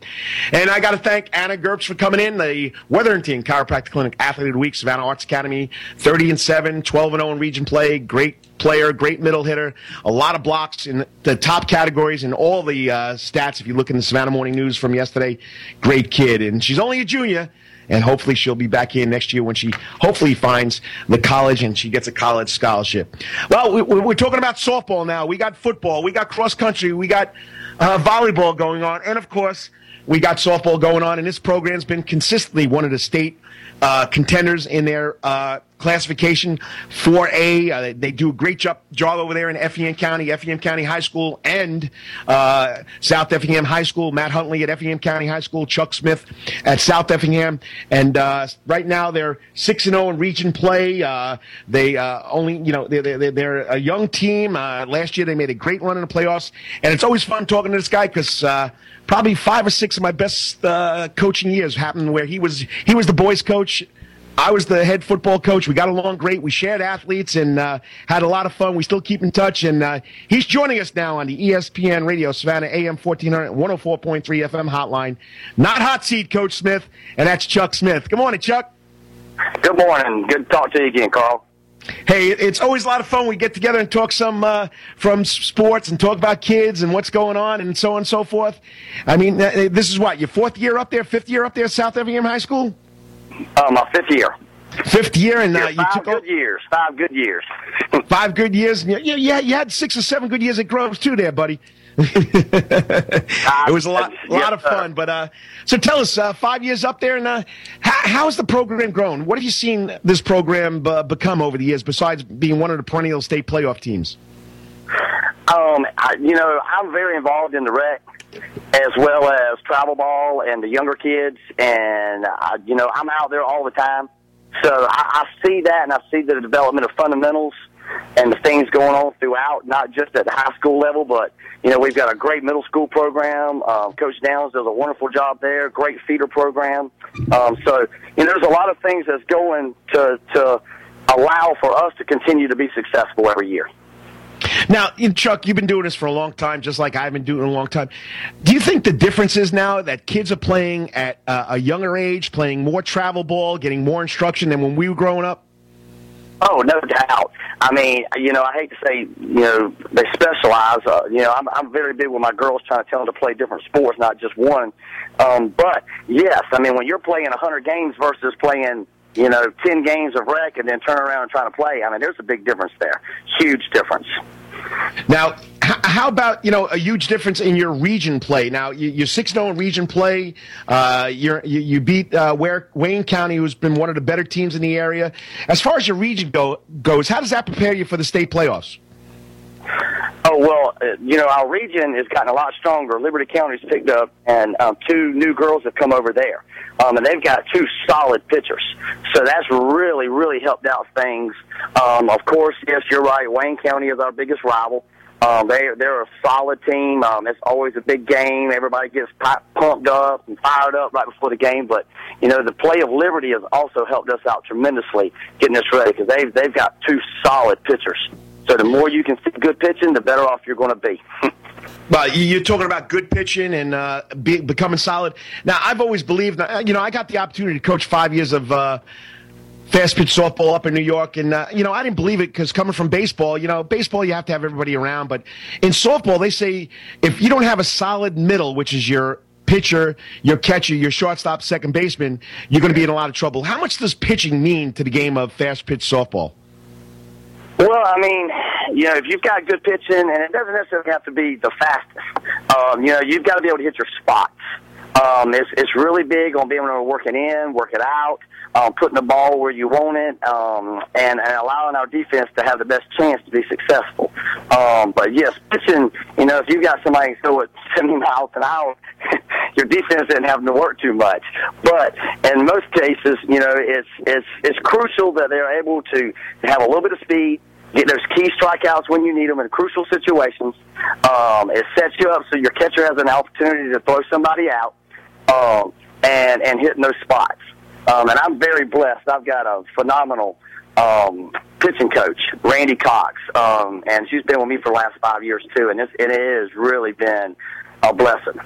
And I got to thank Anna Gerbsch for coming in, the Wetherington Chiropractic Clinic Athlete of the Week, Savannah Arts Academy, 30 and 7, 12 and 0 in region play. Great player, great middle hitter, a lot of blocks in the top categories in all the uh, stats. If you look in the Savannah Morning News from yesterday, great kid. And she's only a junior, and hopefully she'll be back here next year when she hopefully finds the college and she gets a college scholarship. Well, we, are talking about softball now. We got football, we got cross country, we got uh, volleyball going on, and of course, we got softball going on. And this program's been consistently one of the state uh, contenders in their uh, classification 4A. Uh, they do a great job, job over there in Effingham County, Effingham County High School, and uh, South Effingham High School. Matt Huntley at Effingham County High School, Chuck Smith at South Effingham, and uh, right now they're six and zero oh in region play. Uh, they only, you know, they're, they're, they're a young team. last year they made a great run in the playoffs, and it's always fun talking to this guy because probably five or six of my best uh, coaching years happened where he was he was the boys coach. I was the head football coach. We got along great. We shared athletes and uh, had a lot of fun. We still keep in touch. And uh, he's joining us now on the ESPN Radio Savannah AM 1400 104.3 FM hotline. Not hot seat, Coach Smith, and that's Chuck Smith. Good morning, Chuck. Good morning. Good to talk to you again, Karl. Hey, it's always a lot of fun. We get together and talk some uh, from sports and talk about kids and what's going on and so on and so forth. I mean, uh, this is what your fourth year up there, fifth year up there, South Effingham High School. Uh, my fifth year. Fifth year, and uh, you took good years. Five good years. (laughs) five good years. Yeah, yeah, you had six or seven good years at Groves too, there, buddy. (laughs) it was a lot, a lot of fun. But uh, so tell us, uh, five years up there, and uh, how, how, has the program grown? What have you seen this program uh, become over the years, besides being one of the perennial state playoff teams? Um, I, you know, I'm very involved in the rec as well as travel ball and the younger kids, and I, you know, I'm out there all the time. So I, I see that, and I see the development of fundamentals and the things going on throughout, not just at the high school level, but you know we've got a great middle school program. Um, Coach Downs does a wonderful job there. Great feeder program. Um, so you know there's a lot of things that's going to to allow for us to continue to be successful every year. Now, Chuck, you've been doing this for a long time, just like I've been doing it a long time. Do you think the difference is now that kids are playing at uh, a younger age, playing more travel ball, getting more instruction than when we were growing up? Oh, no doubt. I mean, you know, I hate to say, you know, they specialize. Uh, you know, I'm, I'm very big with my girls trying to tell them to play different sports, not just one. Um, but yes, I mean, when you're playing 100 games versus playing, you know, 10 games of rec and then turn around and trying to play, I mean, there's a big difference there. Huge difference. Now, how about you know a huge difference in your region play? Now you, are six zero oh in region play. Uh, you you beat uh, Wayne County, who's been one of the better teams in the area. As far as your region go, goes, how does that prepare you for the state playoffs? Oh well, uh, you know our region has gotten a lot stronger. Liberty County's picked up, and um, two new girls have come over there, um, and they've got two solid pitchers. So that's really, really helped out things. Um, of course, yes, you're right. Wayne County is our biggest rival. Um, they they're a solid team. Um, it's always a big game. Everybody gets pumped up and fired up right before the game. But you know, the play of Liberty has also helped us out tremendously getting this ready because they've they've got two solid pitchers. So the more you can see good pitching, the better off you're going to be. (laughs) Well, you're talking about good pitching and uh, be, becoming solid. Now, I've always believed, uh, you know, I got the opportunity to coach five years of uh, fast pitch softball up in New York. And, uh, you know, I didn't believe it because coming from baseball, you know, baseball, you have to have everybody around. But in softball, they say if you don't have a solid middle, which is your pitcher, your catcher, your shortstop, second baseman, you're going to be in a lot of trouble. How much does pitching mean to the game of fast pitch softball? Well, I mean, you know, if you've got good pitching, and it doesn't necessarily have to be the fastest, um, you know, you've got to be able to hit your spots. Um, it's, it's really big on being able to work it in, work it out um, putting the ball where you want it, um, and, and allowing our defense to have the best chance to be successful. Um, but yes, pitching, you know, if you've got somebody throw it (laughs) 70 miles an hour, (laughs) your defense isn't having to work too much. But in most cases, you know, it's it's it's crucial that they're able to have a little bit of speed, get those key strikeouts when you need them in crucial situations. Um, it sets you up so your catcher has an opportunity to throw somebody out um, and and hitting those spots. Um, and I'm very blessed. I've got a phenomenal um, pitching coach, Randy Cox, um, and she's been with me for the last five years too. And it's, it has really been a blessing.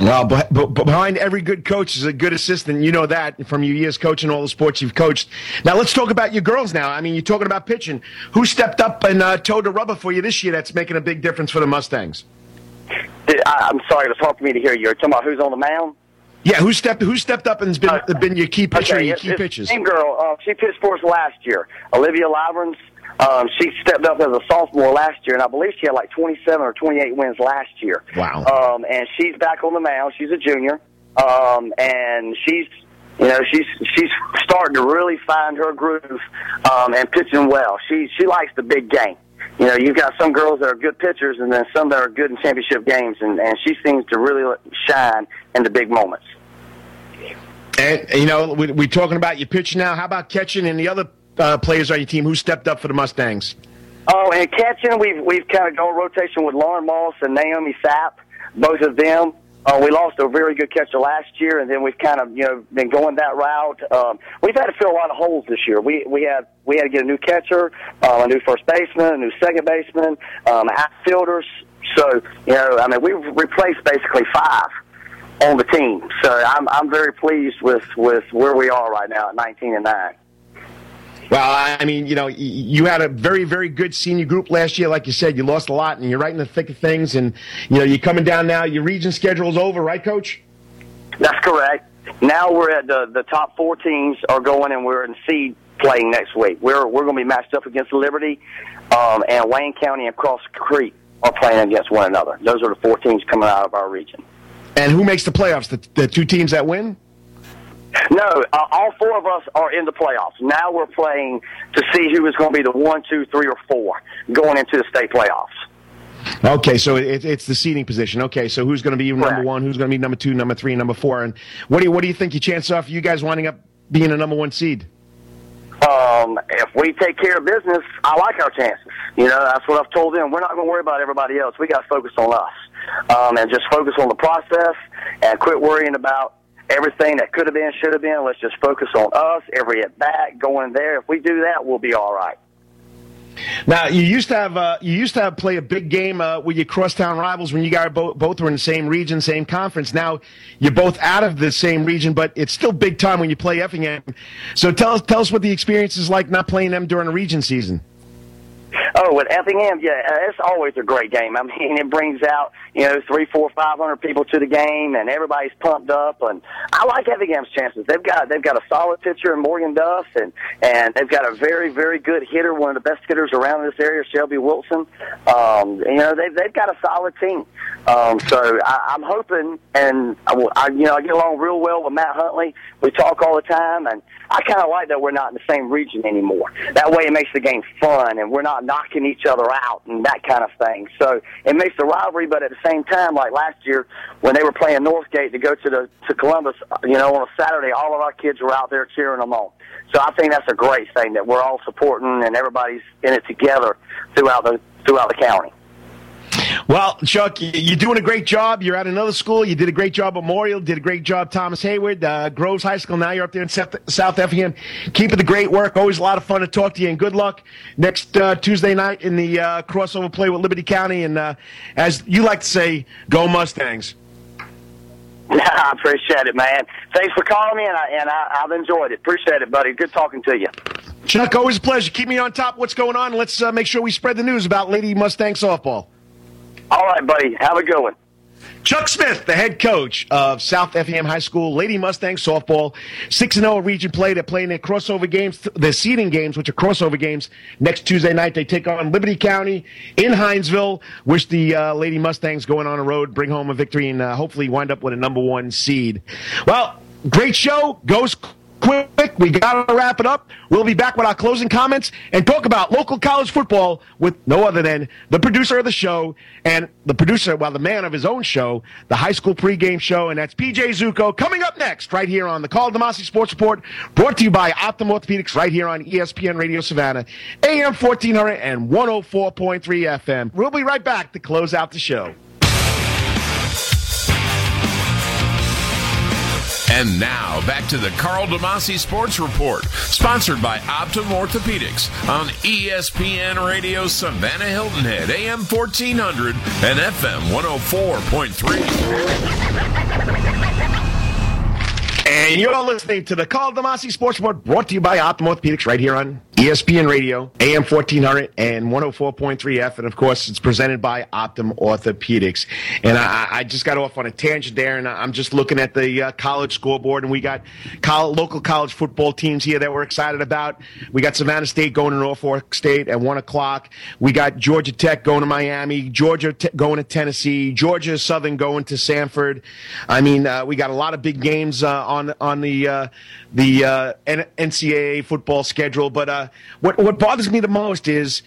Well, but, but behind every good coach is a good assistant. You know that from your years coaching all the sports you've coached. Now let's talk about your girls. Now, I mean, you're talking about pitching. Who stepped up and uh, towed the rubber for you this year? That's making a big difference for the Mustangs. I, I'm sorry, it was hard for me to hear you. You're talking about who's on the mound. Yeah, who stepped who stepped up and has been Uh, been your key pitcher, Okay, your key pitches? Same girl. Uh, she pitched for us last year. Olivia Lavrans. Um, she stepped up as a sophomore last year, and I believe she had like 27 or 28 wins last year. Wow. Um, and she's back on the mound. She's a junior, um, and she's you know she's she's starting to really find her groove um, and pitching well. She she likes the big game. You know, you've got some girls that are good pitchers, and then some that are good in championship games, and, and she seems to really shine in the big moments. And you know, we, we're talking about your pitching now. How about catching and the other uh, players on your team who stepped up for the Mustangs? Oh, and catching, we've we've kind of gone rotation with Lauren Moss and Naomi Sapp, both of them. Uh, we lost a very good catcher last year, and then we've kind of you know been going that route. Um, we've had to fill a lot of holes this year. We we had we had to get a new catcher, uh, a new first baseman, a new second baseman, um, outfielders. So you know, I mean, we've replaced basically five on the team. So I'm I'm very pleased with with where we are right now at 19 and nine. Well, I mean, you know, you had a very, very good senior group last year. Like you said, you lost a lot, and you're right in the thick of things. And you know, you're coming down now. Your region schedule's over, right, Coach? That's correct. Now we're at the the top four teams are going, and we're in seed playing next week. We're we're going to be matched up against Liberty, um, and Wayne County and Cross Creek are playing against one another. Those are the four teams coming out of our region. And who makes the playoffs? The, the two teams that win? No, uh, all four of us are in the playoffs. Now we're playing to see who is going to be the one, two, three, or four going into the state playoffs. Okay, so it, it's the seeding position. Okay, so who's going to be number one? Who's going to be number two, number three, number four? And what do you what do you think your chances are for you guys winding up being a number one seed? um, if we take care of business, I like our chances. You know, that's what I've told them. We're not going to worry about everybody else. We got to focus on us, um, and just focus on the process, and quit worrying about everything that could have been, should have been. Let's just focus on us. Every at bat going there. If we do that, we'll be all right. Now you used to have uh, you used to have play a big game uh, with your crosstown rivals when you guys both both were in the same region, same conference. Now you're both out of the same region, but it's still big time when you play Effingham. So tell us tell us what the experience is like not playing them during a region season. Oh, with Effingham, yeah, uh, it's always a great game. I (laughs) mean, it brings out you know three, four, five hundred people to the game, and everybody's pumped up. And I like Effingham's chances. They've got they've got a solid pitcher in Morgan Duff, and and they've got a very, very good hitter, one of the best hitters around this area, Shelby Wilson. Um, you know, they've they've got a solid team. Um, so I, I'm hoping, and I, I, you know, I get along real well with Matt Huntley. We talk all the time, and I kind of like that we're not in the same region anymore. That way, it makes the game fun, and we're not knocking each other out and that kind of thing. So it makes the rivalry, but at the same time, like last year when they were playing Northgate to go to the to Columbus, you know, on a Saturday, all of our kids were out there cheering them on. So I think that's a great thing that we're all supporting and everybody's in it together throughout the throughout the county. Well, Chuck, you're doing a great job. You're at another school. You did a great job at Memorial. Did a great job, Thomas Heyward, uh, Groves High School. Now you're up there in South, South Effingham. Keep it the great work. Always a lot of fun to talk to you, and good luck next uh, Tuesday night in the uh, crossover play with Liberty County. And uh, as you like to say, go Mustangs. (laughs) I appreciate it, man. Thanks for calling me, and, I, and I, I've enjoyed it. Appreciate it, buddy. Good talking to you. Chuck, always a pleasure. Keep me on top of what's going on. Let's uh, make sure we spread the news about Lady Mustang softball. All right, buddy. Have a good one. Chuck Smith, the head coach of South Effingham High School, Lady Mustang softball, six and zero region play. They're playing their crossover games, their seeding games, which are crossover games. Next Tuesday night, they take on Liberty County in Hinesville. Wish the uh, Lady Mustangs going on a road, bring home a victory, and uh, hopefully wind up with a number one seed. Well, great show. Goes quick. We got to wrap it up. We'll be back with our closing comments and talk about local college football with no other than the producer of the show and the producer, well, the man of his own show, the high school pregame show, and that's PJ Zucco. Coming up next, right here on the Karl DeMasi Sports Report, brought to you by Optim Orthopedics, right here on ESPN Radio Savannah, AM 1400 and 104.3 FM. We'll be right back to close out the show. And now back to the Karl DeMasi Sports Report, sponsored by Optim Orthopedics on ESPN Radio Savannah Hilton Head, AM 1400 and FM 104.3. And you're listening to the Karl DeMasi Sports Report brought to you by Optim Orthopedics right here on ESPN Radio, AM 1400 and 104.3 F. And of course, it's presented by Optim Orthopedics. And I, I just got off on a tangent there, and I'm just looking at the uh, college scoreboard, and we got college, local college football teams here that we're excited about. We got Savannah State going to Norfolk State at 1 o'clock. We got Georgia Tech going to Miami, Georgia going to Tennessee, Georgia Southern going to Samford. I mean, uh, we got a lot of big games uh, on on on the uh, the uh, NCAA football schedule. But uh, what what bothers me the most is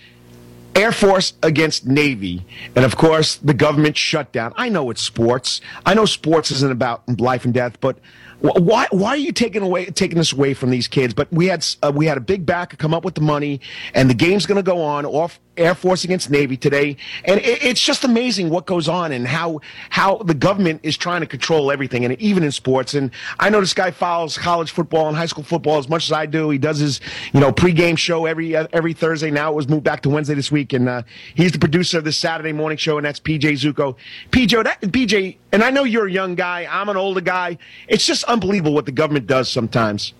Air Force against Navy, and of course the government shutdown. I know it's sports. I know sports isn't about life and death, but why why are you taking away taking this away from these kids? But we had uh, we had a big backer come up with the money, and the game's going to go on off Air Force against Navy today, and it, it's just amazing what goes on and how how the government is trying to control everything, and even in sports. And I know this guy follows college football and high school football as much as I do. He does his you know pregame show every uh, every Thursday. Now it was moved back to Wednesday this week, and uh, he's the producer of this Saturday morning show, and that's PJ Zucco. PJ, that, PJ, and I know you're a young guy. I'm an older guy. It's just unbelievable what the government does sometimes.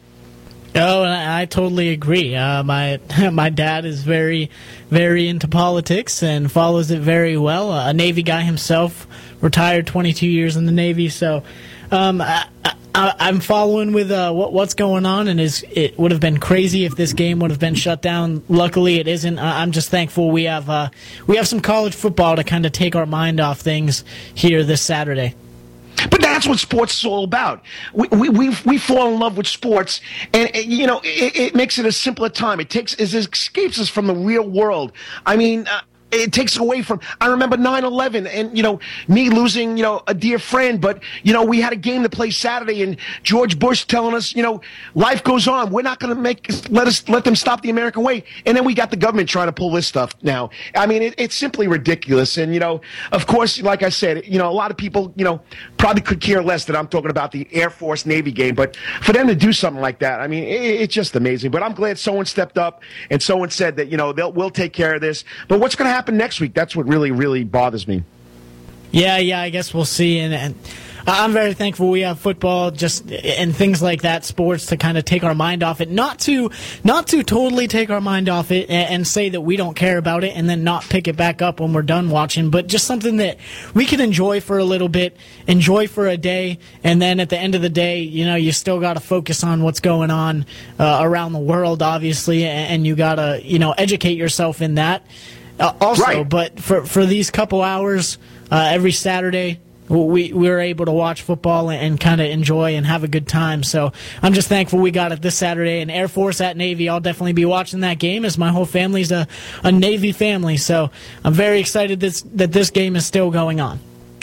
Oh, I, I totally agree. Uh, my (laughs) my dad is very, very into politics and follows it very well. Uh, a Navy guy himself, retired 22 years in the Navy. So, um, I, am following with uh, what, what's going on, and is it would have been crazy if this game would have been shut down. Luckily, it isn't. I'm just thankful we have uh, we have some college football to kind of take our mind off things here this Saturday. But that's what sports is all about. We, we, we, we fall in love with sports, and, you know, it, it, makes it a simpler time. It takes, it escapes us from the real world. I mean, uh, it takes away from i remember 9-11 and you know me losing you know a dear friend but you know we had a game to play saturday and george bush telling us you know life goes on. We're not going to make let us let them stop the american way. And then we got the government trying to pull this stuff now. I mean it, it's simply ridiculous. And you know of course like i said you know a lot of people you know probably could care less that i'm talking about the air force navy game but for them to do something like that i mean it, it's just amazing. But i'm glad someone stepped up and someone said that you know they'll we'll take care of this. But what's going to happen happen next week? That's what really, really bothers me. Yeah, yeah, I guess we'll see. And, and I'm very thankful we have football, just and things like that, sports to kind of take our mind off it. Not to, not to totally take our mind off it and, and, say that we don't care about it, and then not pick it back up when we're done watching. But just something that we can enjoy for a little bit, enjoy for a day, and then at the end of the day, you know, you still got to focus on what's going on uh, around the world, obviously, and, and you got to, you know, educate yourself in that. Uh, also, right. but for for these couple hours uh, every Saturday, we we were able to watch football and, and kind of enjoy and have a good time. So I'm just thankful we got it this Saturday. And Air Force at Navy, I'll definitely be watching that game as my whole family's a, a Navy family. So I'm very excited this, that this game is still going on.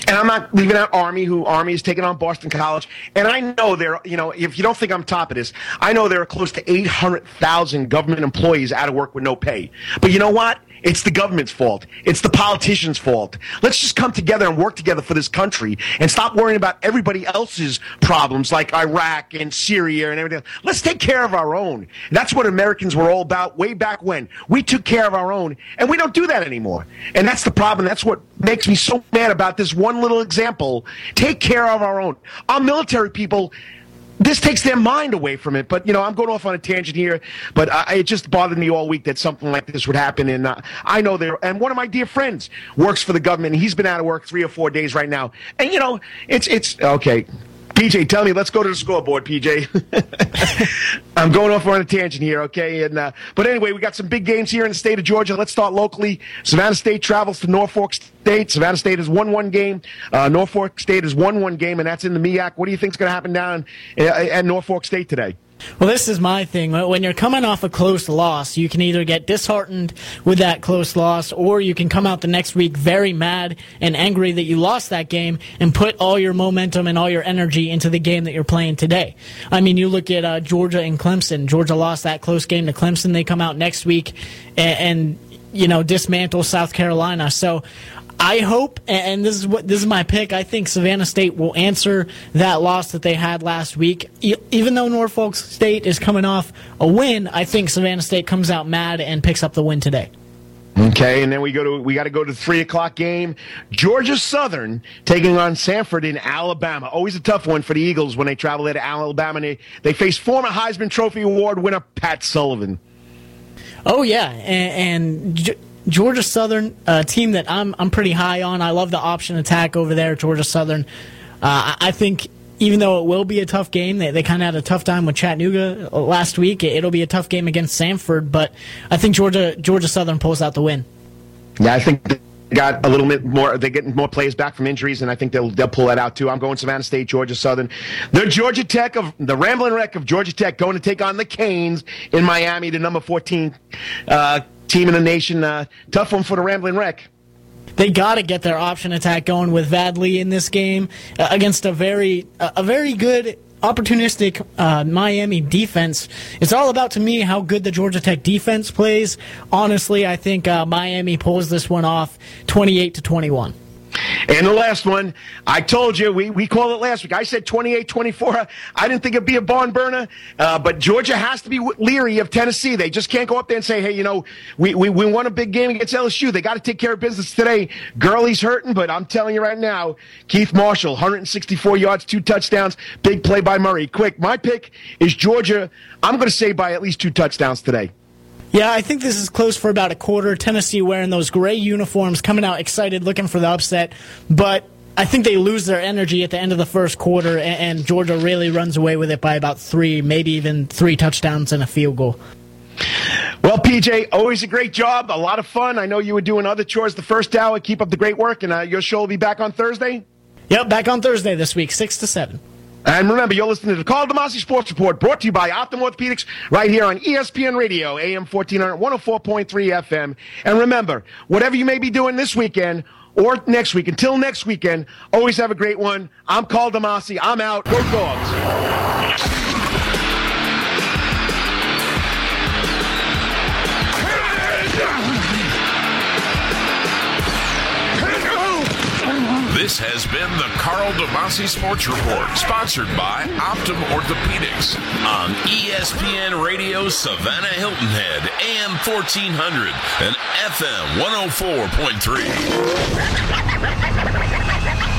And I'm not leaving out Army, who Army is taking on Boston College. And I know there, you know, if you don't think I'm top of this, I know there are close to 800,000 government employees out of work with no pay. But you know what? It's the government's fault. It's the politicians' fault. Let's just come together and work together for this country and stop worrying about everybody else's problems like Iraq and Syria and everything. Let's take care of our own. That's what Americans were all about way back when. We took care of our own, and we don't do that anymore. And that's the problem. That's what makes me so mad about this one little example. Take care of our own. Our military people this takes their mind away from it. But you know, I'm going off on a tangent here. But I, it just bothered me all week that something like this would happen. And uh, I know there. And one of my dear friends works for the government. He's been out of work three or four days right now. And you know, it's it's okay. PJ, tell me, let's go to the scoreboard, PJ. (laughs) I'm going off on a tangent here, okay? And uh, but anyway, we got some big games here in the state of Georgia. Let's start locally. Savannah State travels to Norfolk State. Savannah State has won one game. Uh, Norfolk State has won one game, and that's in the MEAC. What do you think is going to happen down uh, at Norfolk State today? Well, this is my thing. When you're coming off a close loss, you can either get disheartened with that close loss, or you can come out the next week very mad and angry that you lost that game and put all your momentum and all your energy into the game that you're playing today. I mean, you look at uh, Georgia and Clemson. Georgia lost that close game to Clemson. They come out next week and, and you know dismantle South Carolina. So I hope, and this is what this is my pick. I think Savannah State will answer that loss that they had last week. even though Norfolk State is coming off a win, I think Savannah State comes out mad and picks up the win today. Okay, and then we go to we got to go to the three o'clock game. Georgia Southern taking on Samford in Alabama. Always a tough one for the Eagles when they travel there to Alabama. They, they face former Heisman Trophy Award winner Pat Sullivan. Oh yeah, and, and Georgia Southern, a team that I'm I'm pretty high on. I love the option attack over there, Georgia Southern. Uh, I think even though it will be a tough game, they, they kind of had a tough time with Chattanooga last week. It'll be a tough game against Samford, but I think Georgia Georgia Southern pulls out the win. Yeah, I think got a little bit more. They're getting more players back from injuries, and I think they'll they'll pull that out too. I'm going Savannah State, Georgia Southern, the Georgia Tech of the Rambling Wreck of Georgia Tech going to take on the Canes in Miami, the number 14. Uh, team in the nation. Uh, tough one for the Rambling Wreck. They got to get their option attack going with Vad Lee in this game uh, against a very a very good opportunistic uh, Miami defense. It's all about to me how good the Georgia Tech defense plays. Honestly, I think uh, Miami pulls this one off, twenty-eight to twenty-one. And the last one, I told you, we, we called it last week. I said 28 24. I didn't think it'd be a barn burner, uh, but Georgia has to be leery of Tennessee. They just can't go up there and say, hey, you know, we, we, we won a big game against LSU. They got to take care of business today. Gurley's hurting, but I'm telling you right now, Keith Marshall, 164 yards, two touchdowns, big play by Murray. Quick, my pick is Georgia. I'm going to say by at least two touchdowns today. Yeah, I think this is close for about a quarter. Tennessee wearing those gray uniforms, coming out excited, looking for the upset. But I think they lose their energy at the end of the first quarter, and, Georgia really runs away with it by about three, maybe even three touchdowns and a field goal. Well, PJ, always a great job, a lot of fun. I know you were doing other chores the first hour. Keep up the great work, and uh, your show will be back on Thursday. Yep, back on Thursday this week, six to seven. And remember, you're listening to the Karl DeMasi Sports Report, brought to you by Optim Orthopedics, right here on ESPN Radio, AM 1400, 104.3 FM. And remember, whatever you may be doing this weekend or next week, until next weekend, always have a great one. I'm Karl DeMasi. I'm out. Go Dogs. This has been the Karl DeMasi Sports Report, sponsored by Optim Orthopedics on ESPN Radio Savannah Hilton Head, AM 1400 and FM 104.3. (laughs)